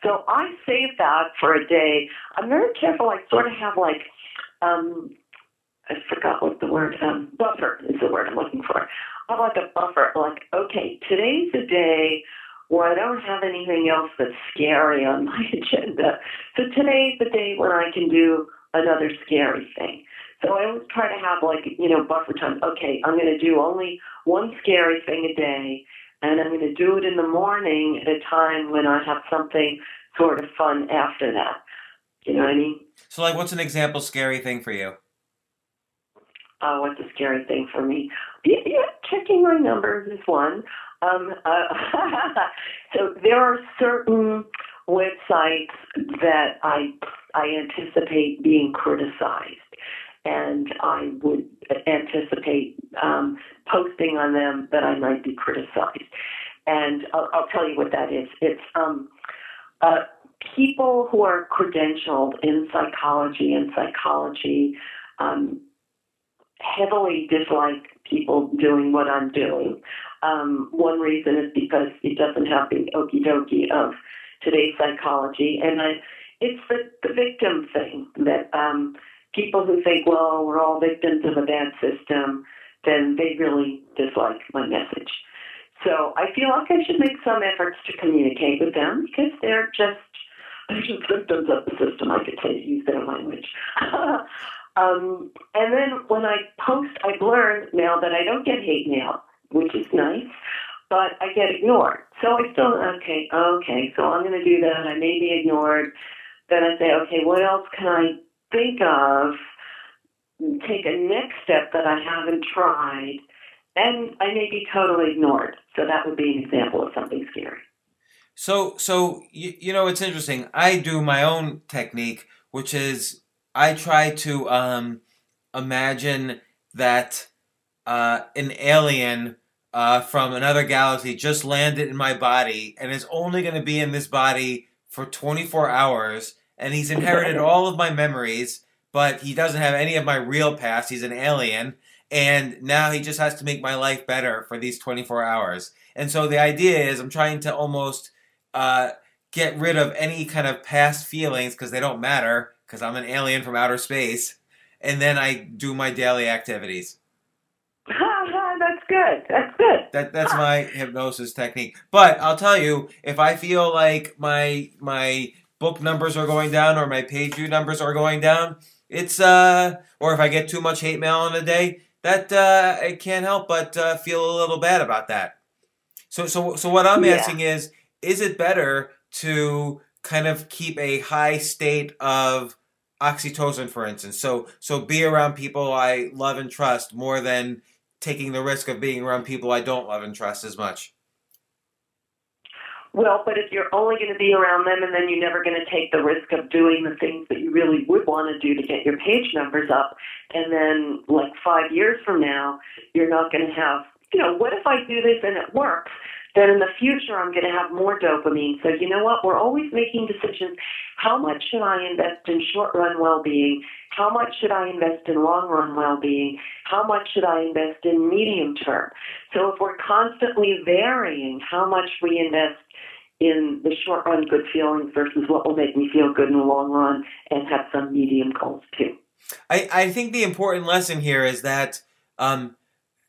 So I save that for a day. I'm very careful. I sort of have like, um, I forgot what the word, um, buffer is the word I'm looking for. I have like a buffer, like, okay, today's a day where I don't have anything else that's scary on my agenda. So today's the day when I can do another scary thing. So I always try to have like, you know, buffer time. Okay, I'm going to do only one scary thing a day, and I'm going to do it in the morning at a time when I have something sort of fun after that. You know what I mean? So, like, what's an example scary thing for you? Uh, what's a scary thing for me? Yeah, yeah checking my numbers is one. Um, uh, so there are certain websites that I I anticipate being criticized and I would anticipate um, posting on them that I might be criticized. And I'll, I'll tell you what that is. It's um, uh, people who are credentialed in psychology and psychology um, heavily dislike people doing what I'm doing. Um, one reason is because it doesn't have the okie dokie of today's psychology, and I, it's the, the victim thing that um, people who think, well, we're all victims of a bad system, then they really dislike my message. So I feel like I should make some efforts to communicate with them because they're just they're just victims of the system. I could say to use their language. um, and then when I post, I've learned now that I don't get hate mail, which is nice, but I get ignored. So I still okay, okay. So I'm going to do that. I may be ignored. Then I say, okay, what else can I think of, take a next step that I haven't tried, and I may be totally ignored. So that would be an example of something scary. So, so you, you know, it's interesting. I do my own technique, which is I try to um, imagine that uh, an alien uh, from another galaxy just landed in my body and is only going to be in this body for 24 hours and he's inherited all of my memories, but he doesn't have any of my real past. He's an alien, and now he just has to make my life better for these 24 hours. And so the idea is I'm trying to almost uh, get rid of any kind of past feelings because they don't matter because I'm an alien from outer space, and then I do my daily activities. that's good. That's good. That that's my hypnosis technique. But I'll tell you, if I feel like my my book numbers are going down or my page view numbers are going down, it's uh or if I get too much hate mail in a day, that uh I can't help but uh, feel a little bad about that. So so so what I'm yeah. asking is is it better to kind of keep a high state of oxytocin for instance so so be around people i love and trust more than taking the risk of being around people i don't love and trust as much well, but if you're only going to be around them and then you're never going to take the risk of doing the things that you really would want to do to get your page numbers up, and then like five years from now, you're not going to have, you know, what if I do this and it works? Then in the future, I'm going to have more dopamine. So, you know what? We're always making decisions. How much should I invest in short run well being? How much should I invest in long run well being? How much should I invest in medium term? So, if we're constantly varying how much we invest in the short run good feelings versus what will make me feel good in the long run and have some medium goals too. I, I think the important lesson here is that um,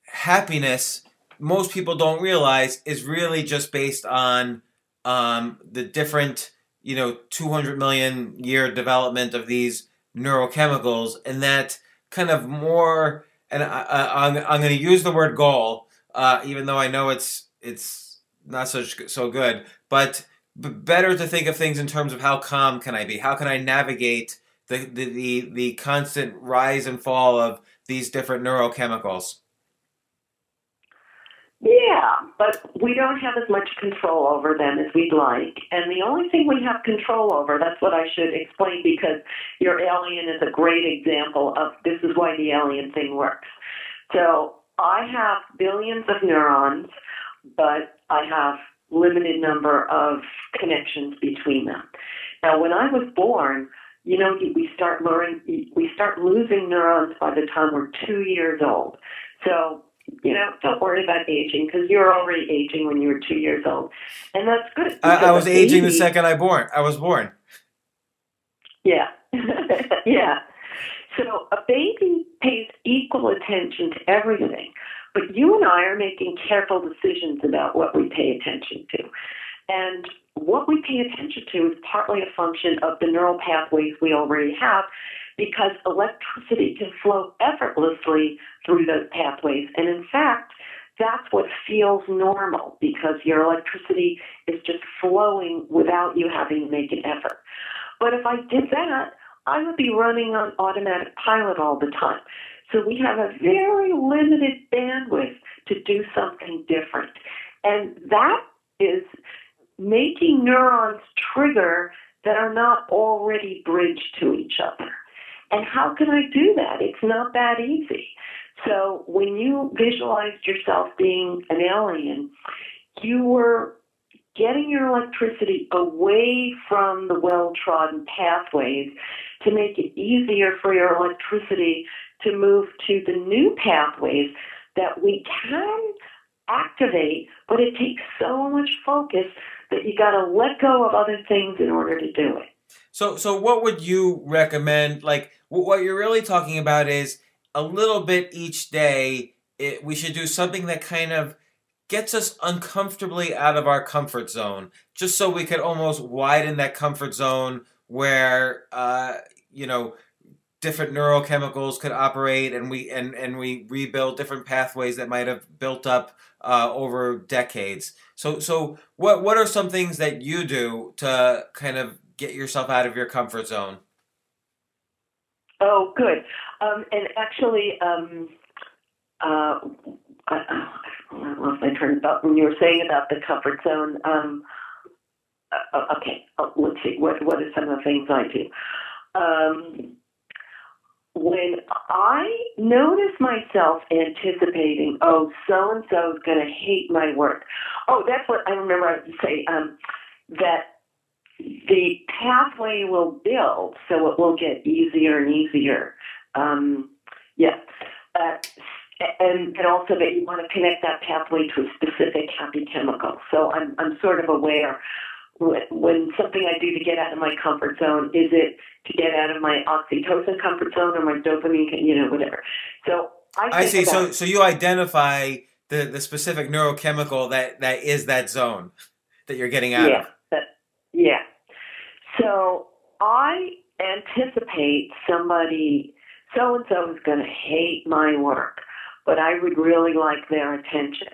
happiness, most people don't realize, is really just based on um, the different, you know, 200 million year development of these neurochemicals, and that kind of more, and I, am I'm going to use the word goal, uh, even though I know it's it's not so so good. But, better to think of things in terms of how calm can I be? How can I navigate the the the, the constant rise and fall of these different neurochemicals? Yeah, but we don't have as much control over them as we'd like. And the only thing we have control over, that's what I should explain because your alien is a great example of this is why the alien thing works. So I have billions of neurons, but I have limited number of connections between them. Now, when I was born, you know, we start learning, we start losing neurons by the time we're two years old. So you know, don't worry about aging because you're already aging when you were two years old, and that's good. I, I was aging the second I born. I was born. Yeah, yeah. So a baby pays equal attention to everything, but you and I are making careful decisions about what we pay attention to, and what we pay attention to is partly a function of the neural pathways we already have because electricity can flow effortlessly through those pathways. And in fact, that's what feels normal because your electricity is just flowing without you having to make an effort. But if I did that, I would be running on automatic pilot all the time. So we have a very limited bandwidth to do something different. And that is making neurons trigger that are not already bridged to each other. And how can I do that? It's not that easy. So when you visualized yourself being an alien, you were getting your electricity away from the well trodden pathways to make it easier for your electricity to move to the new pathways that we can activate, but it takes so much focus that you got to let go of other things in order to do it. So, so what would you recommend? Like, what you're really talking about is a little bit each day. It, we should do something that kind of gets us uncomfortably out of our comfort zone, just so we could almost widen that comfort zone where, uh, you know, different neurochemicals could operate, and we and and we rebuild different pathways that might have built up uh, over decades. So, so what what are some things that you do to kind of get yourself out of your comfort zone? Oh, good. Um, and actually, um, uh, I, I lost my train about when you were saying about the comfort zone. Um, uh, okay, uh, let's see. What what are some of the things I do? When I notice myself anticipating, oh, so and so is going to hate my work. Oh, that's what I remember I would say. Um, that the pathway will build, so it will get easier and easier. Um, yeah. Uh, and, and also that you want to connect that pathway to a specific happy chemical. So I'm, I'm sort of aware when something I do to get out of my comfort zone, is it to get out of my oxytocin comfort zone or my dopamine, you know, whatever. So I, I see. so so you identify the the specific neurochemical that that is that zone that you're getting out yeah, of. That, yeah. So I anticipate somebody, so and so is going to hate my work, but I would really like their attention.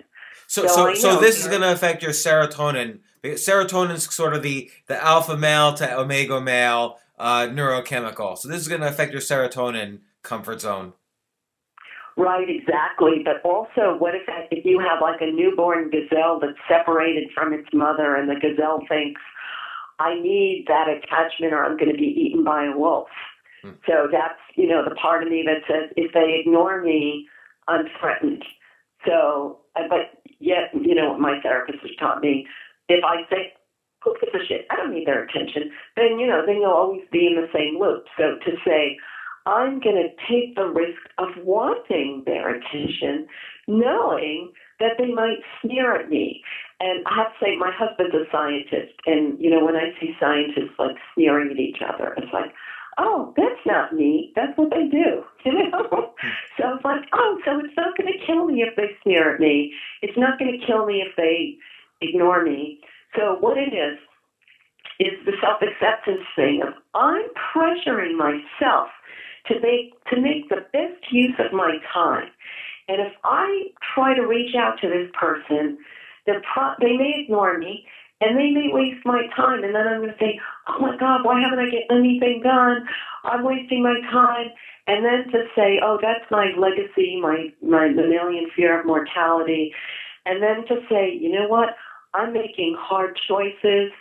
So, so, so, so this is going to affect your serotonin. Serotonin is sort of the, the alpha male to omega male uh, neurochemical. So this is going to affect your serotonin comfort zone. Right, exactly. But also, what if if you have like a newborn gazelle that's separated from its mother, and the gazelle thinks, I need that attachment or I'm going to be eaten by a wolf. Hmm. So that's, you know, the part of me that says if they ignore me, I'm threatened. So, uh, but yet, you know, what my therapist has taught me, if I say, who gives a shit? I don't need their attention. Then, you know, then you'll always be in the same loop. So to say, I'm going to take the risk of wanting their attention, knowing that they might sneer at me. And I have to say, my husband's a scientist, and you know, when I see scientists like sneering at each other, it's like, oh, that's not me. That's what they do, you know. so it's like, oh, so it's not going to kill me if they sneer at me. It's not going to kill me if they ignore me. So what it is is the self acceptance thing of I'm pressuring myself to make to make the best use of my time. And if I try to reach out to this person, pro- they may ignore me and they may waste my time. And then I'm going to say, oh my God, why haven't I get anything done? I'm wasting my time. And then to say, oh, that's my legacy, my, my mammalian fear of mortality. And then to say, you know what, I'm making hard choices,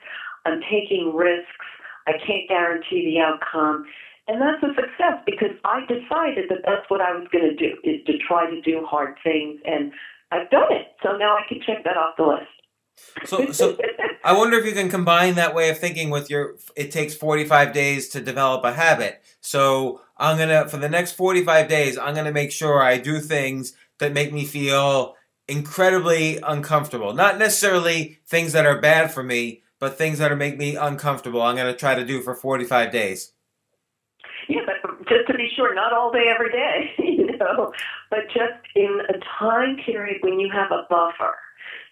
I'm taking risks, I can't guarantee the outcome. And that's a success because I decided that that's what I was going to do, is to try to do hard things. And I've done it. So now I can check that off the list. So, so I wonder if you can combine that way of thinking with your. It takes forty five days to develop a habit. So I'm gonna for the next forty five days, I'm gonna make sure I do things that make me feel incredibly uncomfortable. Not necessarily things that are bad for me, but things that are make me uncomfortable. I'm gonna try to do for forty five days. Yeah, but just to be sure, not all day every day, you know, but just in a time period when you have a buffer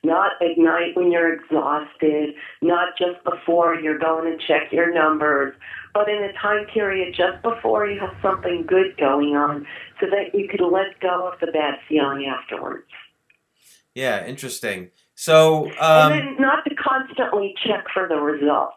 not at night when you're exhausted, not just before you're going to check your numbers, but in a time period just before you have something good going on so that you could let go of the bad feeling afterwards. Yeah, interesting. So, um, and then not to constantly check for the result.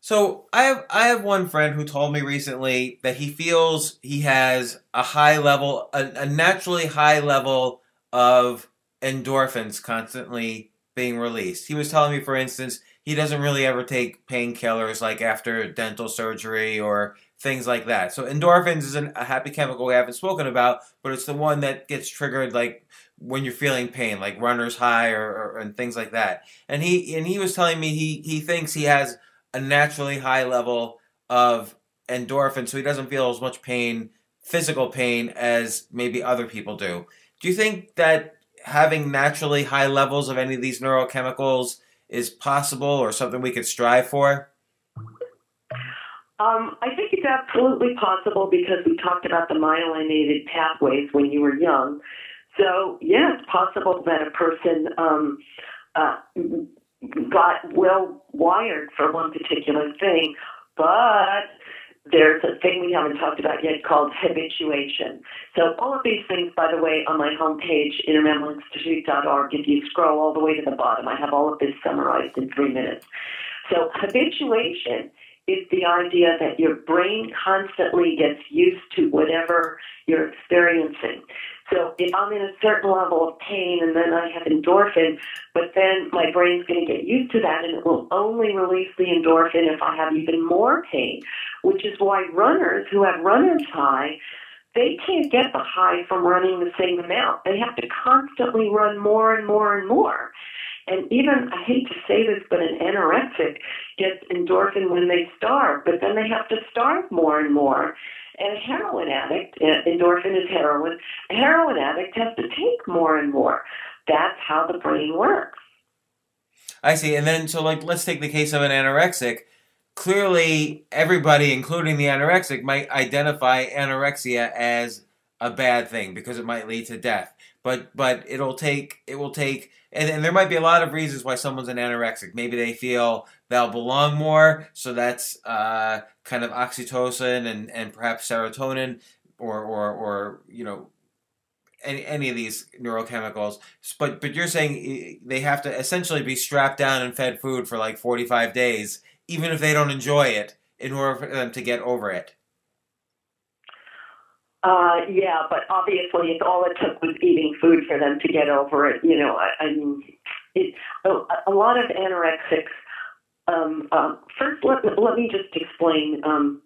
So I have I have one friend who told me recently that he feels he has a high level, a, a naturally high level of endorphins constantly being released. He was telling me, for instance, he doesn't really ever take painkillers like after dental surgery or things like that. So endorphins is an, a happy chemical we haven't spoken about, but it's the one that gets triggered like when you're feeling pain, like runner's high or, or and things like that. And he and he was telling me he he thinks he has a naturally high level of endorphin, so he doesn't feel as much pain, physical pain, as maybe other people do. Do you think that having naturally high levels of any of these neurochemicals is possible or something we could strive for? Um, I think it's absolutely possible because we talked about the myelinated pathways when you were young. So, yeah, it's possible that a person um, uh, got well wired for one particular thing, but there's a thing we haven't talked about yet called habituation. So all of these things, by the way, on my homepage, InnerMammalInstitute.org, if you scroll all the way to the bottom, I have all of this summarized in three minutes. So habituation is the idea that your brain constantly gets used to whatever you're experiencing. So if I'm in a certain level of pain and then I have endorphin, but then my brain's going to get used to that and it will only release the endorphin if I have even more pain, which is why runners who have runner's high, they can't get the high from running the same amount. They have to constantly run more and more and more. And even, I hate to say this, but an anorexic gets endorphin when they starve, but then they have to starve more and more. And a heroin addict, uh, endorphin is heroin, a heroin addict has to take more and more. That's how the brain works. I see. And then, so like, let's take the case of an anorexic. Clearly, everybody, including the anorexic, might identify anorexia as a bad thing because it might lead to death. But but it'll take it will take and, and there might be a lot of reasons why someone's an anorexic. Maybe they feel they'll belong more, so that's uh, kind of oxytocin and, and perhaps serotonin, or or or you know any any of these neurochemicals. But but you're saying they have to essentially be strapped down and fed food for like 45 days, even if they don't enjoy it, in order for them to get over it. Uh, yeah, but obviously, if all it took was eating food for them to get over it, you know, I, I mean, it, a, a lot of anorexics. Um, um, first, let, let me just explain. Um,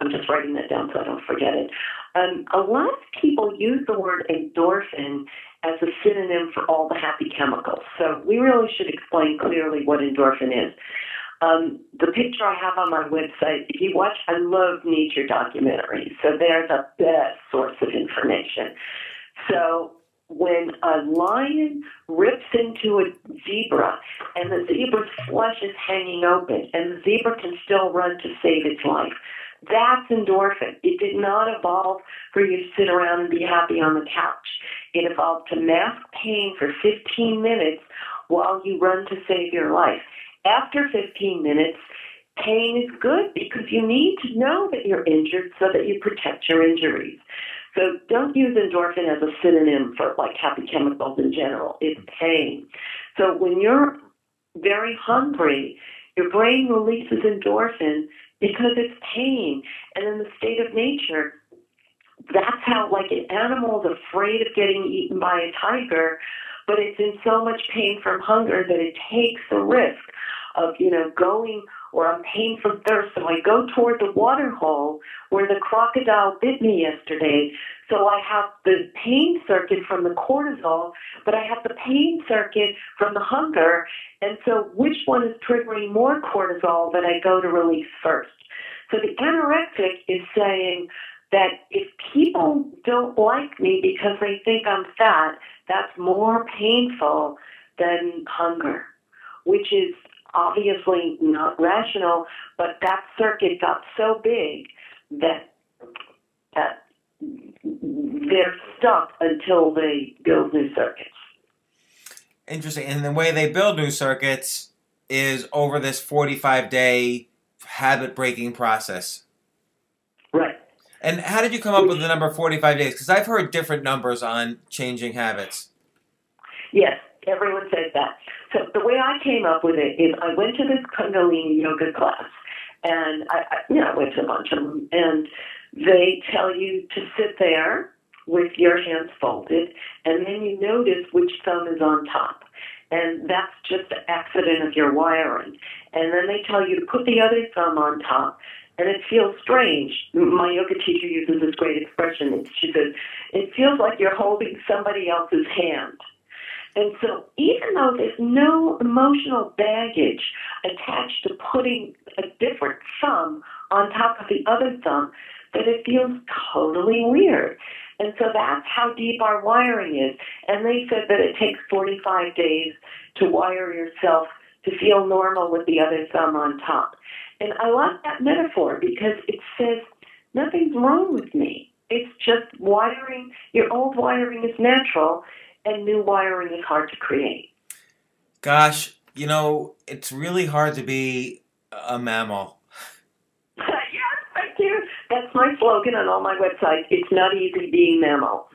I'm just writing that down so I don't forget it. Um, a lot of people use the word endorphin as a synonym for all the happy chemicals. So we really should explain clearly what endorphin is. Um, the picture I have on my website, if you watch, I love nature documentaries, so they're the best source of information. So when a lion rips into a zebra and the zebra's flesh is hanging open and the zebra can still run to save its life, that's endorphin. It did not evolve for you to sit around and be happy on the couch. It evolved to mask pain for 15 minutes while you run to save your life. After 15 minutes, pain is good because you need to know that you're injured so that you protect your injuries. So don't use endorphin as a synonym for like happy chemicals in general. It's pain. So when you're very hungry, your brain releases endorphin because it's pain. And in the state of nature, that's how like an animal is afraid of getting eaten by a tiger but it's in so much pain from hunger that it takes the risk of, you know, going or I'm pain from thirst. So I go toward the water hole where the crocodile bit me yesterday. So I have the pain circuit from the cortisol, but I have the pain circuit from the hunger. And so which one is triggering more cortisol that I go to release first? So the anorexic is saying that if people don't like me because they think I'm fat, that's more painful than hunger, which is obviously not rational, but that circuit got so big that that they're stuck until they build new circuits. Interesting. And the way they build new circuits is over this 45 day habit breaking process. Right. And how did you come up with the number 45 days? Because I've heard different numbers on changing habits. Yes, everyone says that. So the way I came up with it is I went to this Kundalini yoga class, and I, I you know, I went to a bunch of them, and they tell you to sit there with your hands folded, and then you notice which thumb is on top. And that's just an accident of your wiring. And then they tell you to put the other thumb on top, and it feels strange. My yoga teacher uses this great expression. She says, it feels like you're holding somebody else's hand. And so, even though there's no emotional baggage attached to putting a different thumb on top of the other thumb, that it feels totally weird. And so that's how deep our wiring is. And they said that it takes 45 days to wire yourself to feel normal with the other thumb on top. And I like that metaphor because it says nothing's wrong with me. It's just wiring. Your old wiring is natural and new wiring is hard to create. Gosh, you know, it's really hard to be a mammal. yes, thank you. That's my slogan on all my websites. It's not easy being mammal.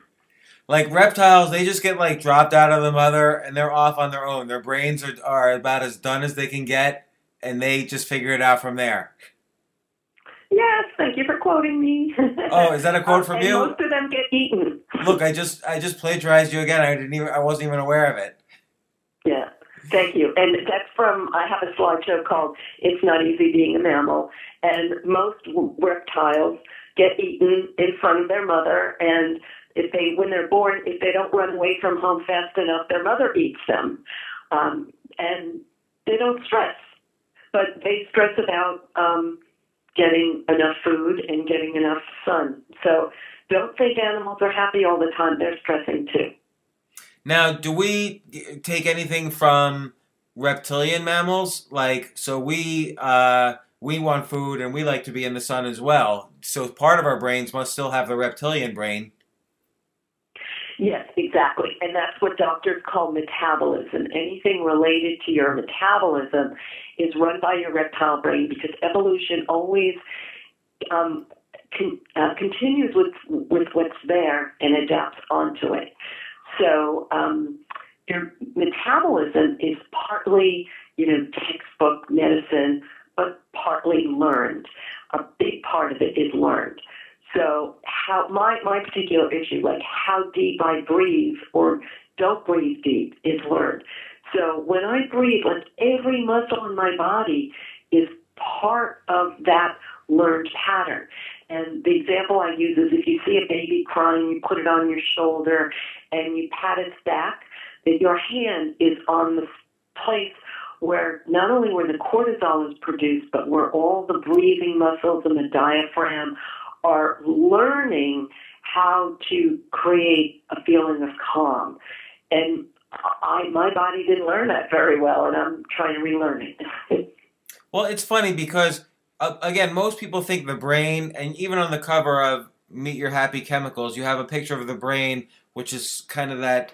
Like reptiles, they just get like dropped out of the mother and they're off on their own. Their brains are, are about as done as they can get and they just figure it out from there. Yes, thank you for quoting me. oh, is that a quote from and you? Most of them get eaten. Look, I just I just plagiarized you again. I didn't even I wasn't even aware of it. Yeah, thank you. And that's from I have a slideshow called "It's Not Easy Being a Mammal," and most reptiles get eaten in front of their mother, and if they when they're born, if they don't run away from home fast enough, their mother eats them, um, and they don't stress, but they stress about. Um, getting enough food and getting enough sun. So don't think animals are happy all the time. They're stressing too. Now, do we take anything from reptilian mammals? Like, so we uh, we want food and we like to be in the sun as well. So part of our brains must still have the reptilian brain. Yes, exactly. And that's what doctors call metabolism. Anything related to your metabolism is run by your reptile brain because evolution always um, con- uh, continues with, with what's there and adapts onto it. So um, your metabolism is partly, you know, textbook medicine, but partly learned. A big part of it is learned. So how my my particular issue, like how deep I breathe or don't breathe deep, is learned. So when I breathe, like every muscle in my body is part of that learned pattern. And the example I use is if you see a baby crying, you put it on your shoulder and you pat its back, that your hand is on the place where not only where the cortisol is produced, but where all the breathing muscles and the diaphragm are learning how to create a feeling of calm. And I, my body didn't learn that very well, and I'm trying to relearn it. well, it's funny because uh, again, most people think the brain, and even on the cover of Meet Your Happy Chemicals, you have a picture of the brain, which is kind of that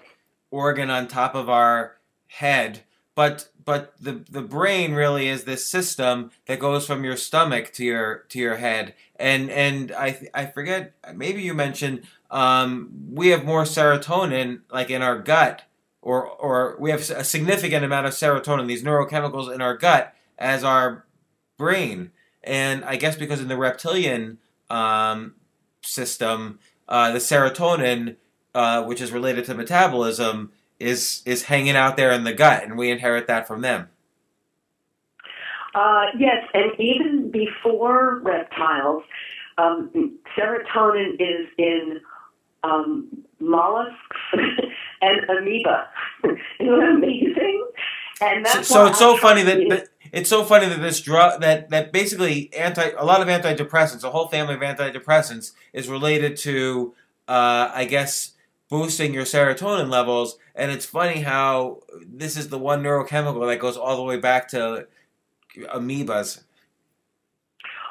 organ on top of our head. But but the the brain really is this system that goes from your stomach to your to your head. And and I I forget maybe you mentioned um, we have more serotonin like in our gut or or we have a significant amount of serotonin these neurochemicals in our gut as our brain. And I guess because in the reptilian um, system, uh, the serotonin, uh, which is related to metabolism, is is hanging out there in the gut, and we inherit that from them. Uh, yes, and even before reptiles, um, serotonin is in um, mollusks and amoeba. Isn't that amazing? And that's so, so it's so funny that, that it's so funny that this drug that that basically anti a lot of antidepressants, a whole family of antidepressants, is related to uh, I guess boosting your serotonin levels. And it's funny how this is the one neurochemical that goes all the way back to amoebas.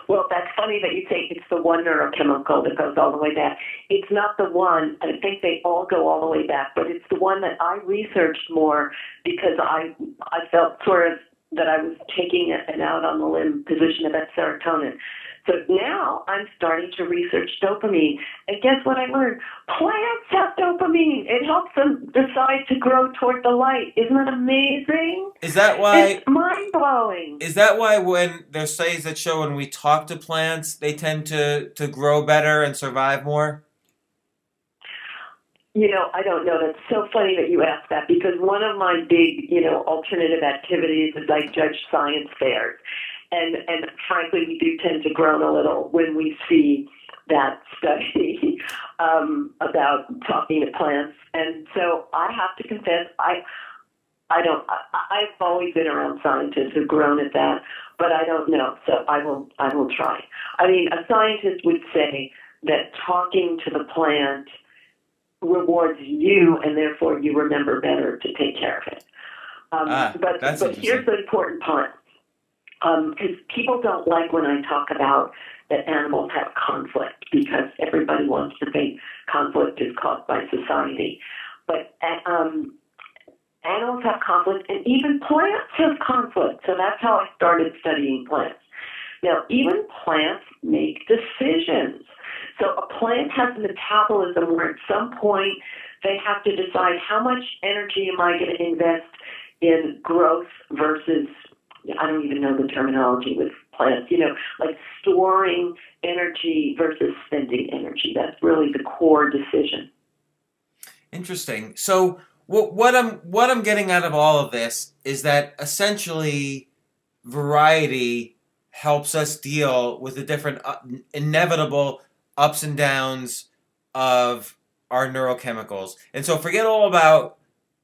Well, that's funny that you say it's the one neurochemical that goes all the way back. It's not the one. I think they all go all the way back, but it's the one that I researched more because I I felt sort of that I was taking an out on the limb position about serotonin. So now I'm starting to research dopamine. And guess what I learned? Plants have dopamine. It helps them decide to grow toward the light. Isn't that amazing? Is that why? It's mind blowing. Is that why when there's studies that show when we talk to plants, they tend to, to grow better and survive more? You know, I don't know. That's so funny that you asked that because one of my big, you know, alternative activities is I judge science fairs. And and frankly, we do tend to groan a little when we see that study um, about talking to plants. And so I have to confess, I I don't. I, I've always been around scientists who've grown at that, but I don't know. So I will. I will try. I mean, a scientist would say that talking to the plant rewards you, and therefore you remember better to take care of it. Um, Ah, but but here's the important part, because people don't like when I talk about that animals have conflict, because everybody wants to think conflict is caused by society. But um, animals have conflict, and even plants have conflict. So that's how I started studying plants. Now, even plants make decisions. So a plant has a metabolism where at some point they have to decide how much energy am I going to invest in growth versus, I don't even know the terminology with plants, you know, like storing energy versus spending energy. That's really the core decision. Interesting. So what what I'm what I'm getting out of all of this is that essentially variety helps us deal with the different uh, inevitable ups and downs of our neurochemicals. And so forget all about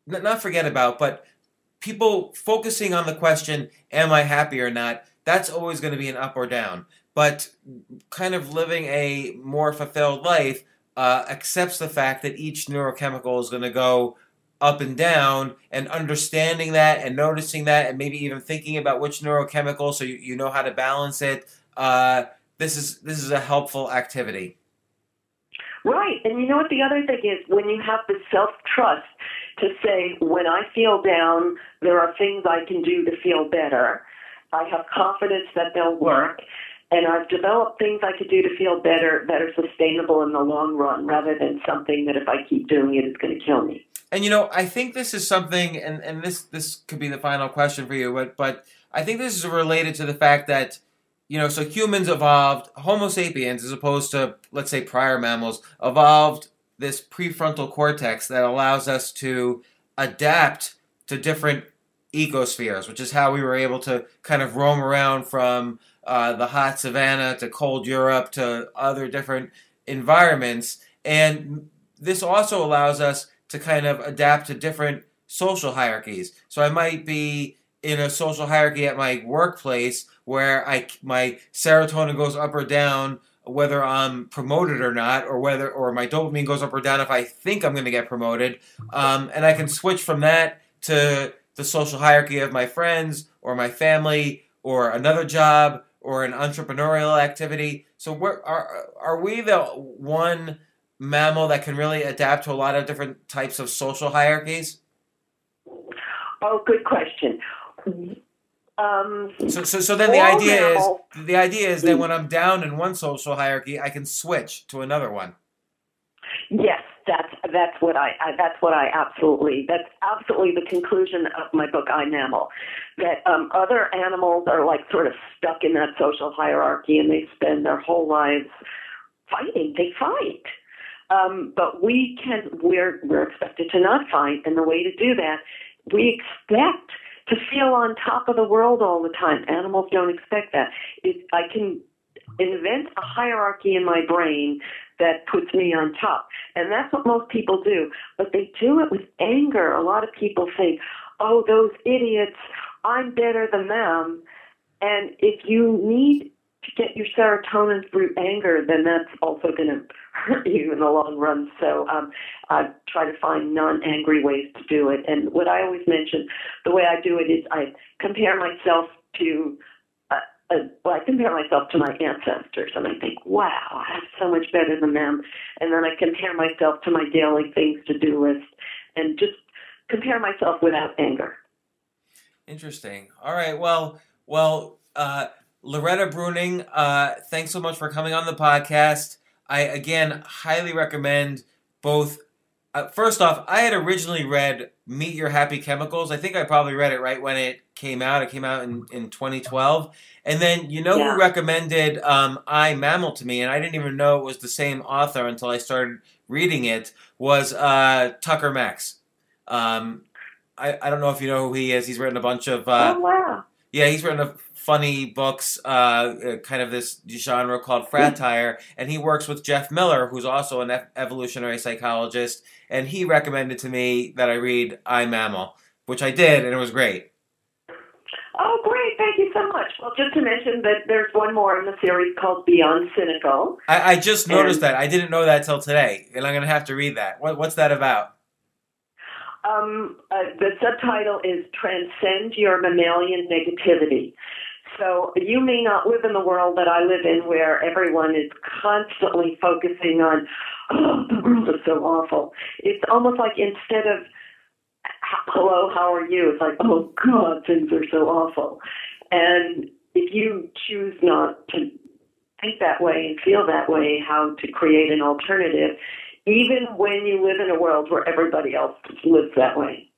not forget about but people focusing on the question am I happy or not that's always going to be an up or down. But kind of living a more fulfilled life uh, accepts the fact that each neurochemical is going to go up and down and understanding that and noticing that and maybe even thinking about which neurochemical so you, you know how to balance it uh, this is this is a helpful activity Right. And you know what the other thing is? When you have the self trust to say, when I feel down, there are things I can do to feel better. I have confidence that they'll work. And I've developed things I could do to feel better are sustainable in the long run rather than something that if I keep doing it, it's going to kill me. And you know, I think this is something, and, and this this could be the final question for you, but but I think this is related to the fact that you know, so humans evolved, Homo sapiens, as opposed to let's say prior mammals, evolved this prefrontal cortex that allows us to adapt to different ecospheres, which is how we were able to kind of roam around from uh, the hot savannah to cold Europe to other different environments. And this also allows us to kind of adapt to different social hierarchies. So I might be in a social hierarchy at my workplace where I my serotonin goes up or down whether I'm promoted or not, or whether or my dopamine goes up or down if I think I'm going to get promoted, um, and I can switch from that to the social hierarchy of my friends or my family or another job or an entrepreneurial activity. So are are we the one mammal that can really adapt to a lot of different types of social hierarchies? Oh, good question. Um, So, so, so then the idea is the idea is that when I'm down in one social hierarchy, I can switch to another one. Yes, that's that's what I, I that's what I absolutely that's absolutely the conclusion of my book I Mammal. That um, other animals are like sort of stuck in that social hierarchy and they spend their whole lives fighting. They fight. Um, but we can, we're, we're expected to not fight. And the way to do that, we expect to feel on top of the world all the time. Animals don't expect that. It, I can invent a hierarchy in my brain that puts me on top. And that's what most people do. But they do it with anger. A lot of people think, oh, those idiots, I'm better than them. And if you need to get your serotonin through anger, then that's also going to hurt you in the long run. So um, I try to find non-angry ways to do it. And what I always mention, the way I do it is I compare myself to uh, uh, well, I compare myself to my ancestors, and I think, wow, I'm so much better than them. And then I compare myself to my daily things to do list, and just compare myself without anger. Interesting. All right. Well, well, uh, Loretta Breuning, uh, thanks so much for coming on the podcast. I again highly recommend both. Uh, first off, I had originally read Meet Your Happy Chemicals. I think I probably read it right when it came out. It came out in, in 2012. And then you know Yeah. who recommended um, I Mammal to me, and I didn't even know it was the same author until I started reading it. Was uh, Tucker Max. Um, I, I don't know if you know who he is. He's written a bunch of uh, oh wow! Yeah, he's written a funny books, uh, uh, kind of this genre called Fratire, and he works with Jeff Miller, who's also an evolutionary psychologist, and he recommended to me that I read I Mammal, which I did, and it was great. Oh, great! Thank you so much. Well, just to mention that there's one more in the series called Beyond Cynical. I, I just noticed And- that. I didn't know that till today, and I'm gonna have to read that. What, what's that about? Um, uh, the subtitle is Transcend Your Mammalian Negativity. So you may not live in the world that I live in where everyone is constantly focusing on, oh, the world is so awful. It's almost like instead of, hello, how are you? It's like, oh God, things are so awful. And if you choose not to think that way and feel that way, how to create an alternative, even when you live in a world where everybody else lives that way.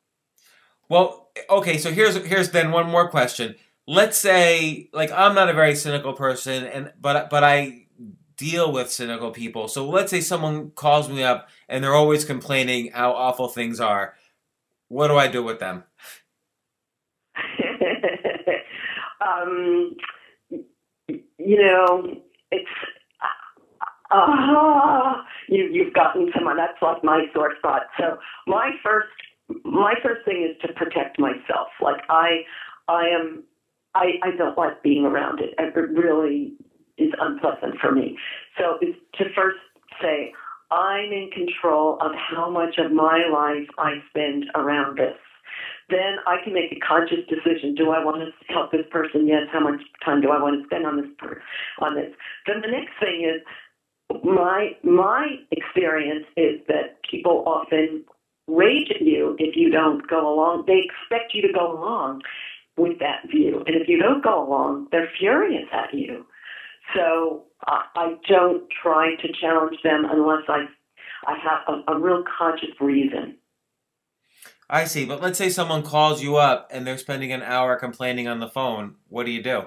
Well, okay, so here's here's then one more question. Let's say like I'm not a very cynical person and but but I deal with cynical people. So let's say someone calls me up and they're always complaining how awful things are. What do I do with them? um, you know, it's ah, you you've gotten someone. That's like my sore spot. So my first my first thing is to protect myself. Like I I am I I don't like being around it. It really is unpleasant for me. So it's to first say I'm in control of how much of my life I spend around this then I can make a conscious decision. Do I want to help this person? Yes. How much time do I want to spend on this per- on this? Then the next thing is my my experience is that people often rage at you if you don't go along. They expect you to go along with that view, and if you don't go along, they're furious at you. So I, I don't try to challenge them unless I I have a, a real conscious reason. I see, but let's say someone calls you up and they're spending an hour complaining on the phone. What do you do?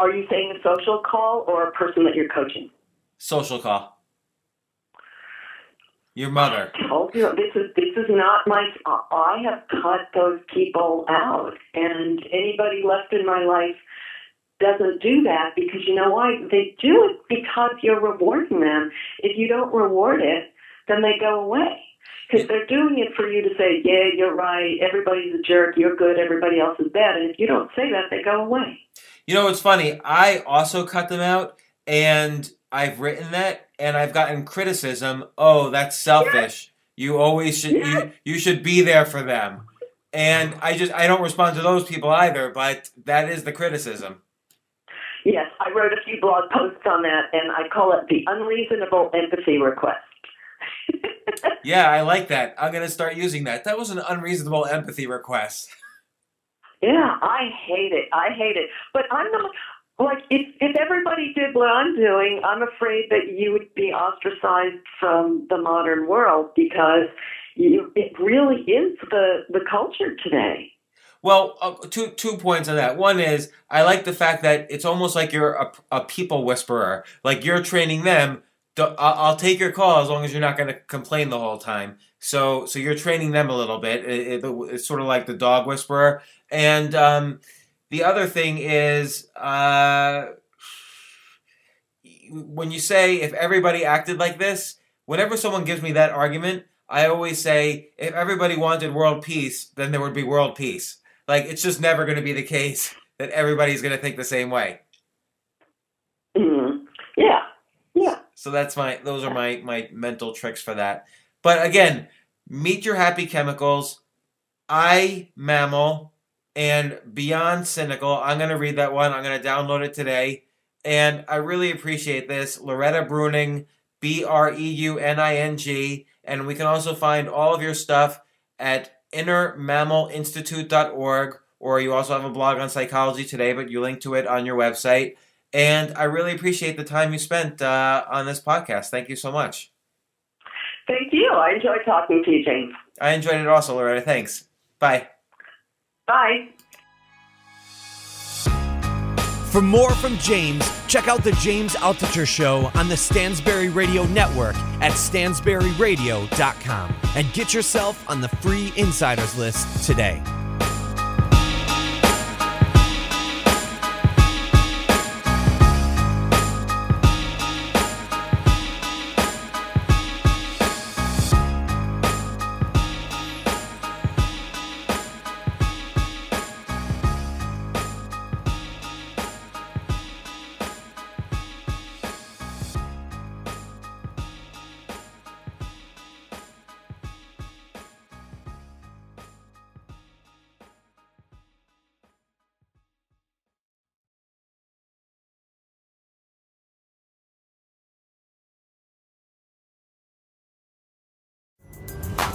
Are you saying a social call or a person that you're coaching? Social call. Your mother. I told you this is this is not my. I have cut those people out, and anybody left in my life doesn't do that because you know why? They do it because you're rewarding them. If you don't reward it, then they go away. Because they're doing it for you to say, yeah, you're right, everybody's a jerk, you're good, everybody else is bad. And if you don't say that, they go away. You know, it's funny. I also cut them out, and I've written that, and I've gotten criticism. Oh, that's selfish. You always should. Yeah. You you should be there for them. And I just I don't respond to those people either. But that is the criticism. Yes, I wrote a few blog posts on that, and I call it the unreasonable empathy request. Yeah, I like that. I'm gonna start using that. That was an unreasonable empathy request. Yeah, I hate it. I hate it. But I'm not like if if everybody did what I'm doing, I'm afraid that you would be ostracized from the modern world because you, it really is the the culture today. Well, uh, two two points on that. One is I like the fact that it's almost like you're a, a people whisperer. Like you're training them I'll take your call as long as you're not going to complain the whole time. So, so you're training them a little bit. It, it, it's sort of like the dog whisperer. And um, the other thing is, uh, when you say if everybody acted like this, whenever someone gives me that argument, I always say if everybody wanted world peace, then there would be world peace. Like it's just never going to be the case that everybody's going to think the same way. Mm-hmm. Yeah, yeah. So that's my those are my my mental tricks for that. But again, meet your happy chemicals. I mammal and beyond cynical. I'm going to read that one. I'm going to download it today. And I really appreciate this. Loretta Breuning, B R E U N I N G. And we can also find all of your stuff at innermammalinstitute.org, or you also have a blog on psychology today, but you link to it on your website. And I really appreciate the time you spent uh, on this podcast. Thank you so much. Thank you. I enjoyed talking to you, James. I enjoyed it also, Loretta. Thanks. Bye. Bye. For more from James, check out the James Altucher Show on the Stansberry Radio Network at stansberryradio.com and get yourself on the free insiders list today.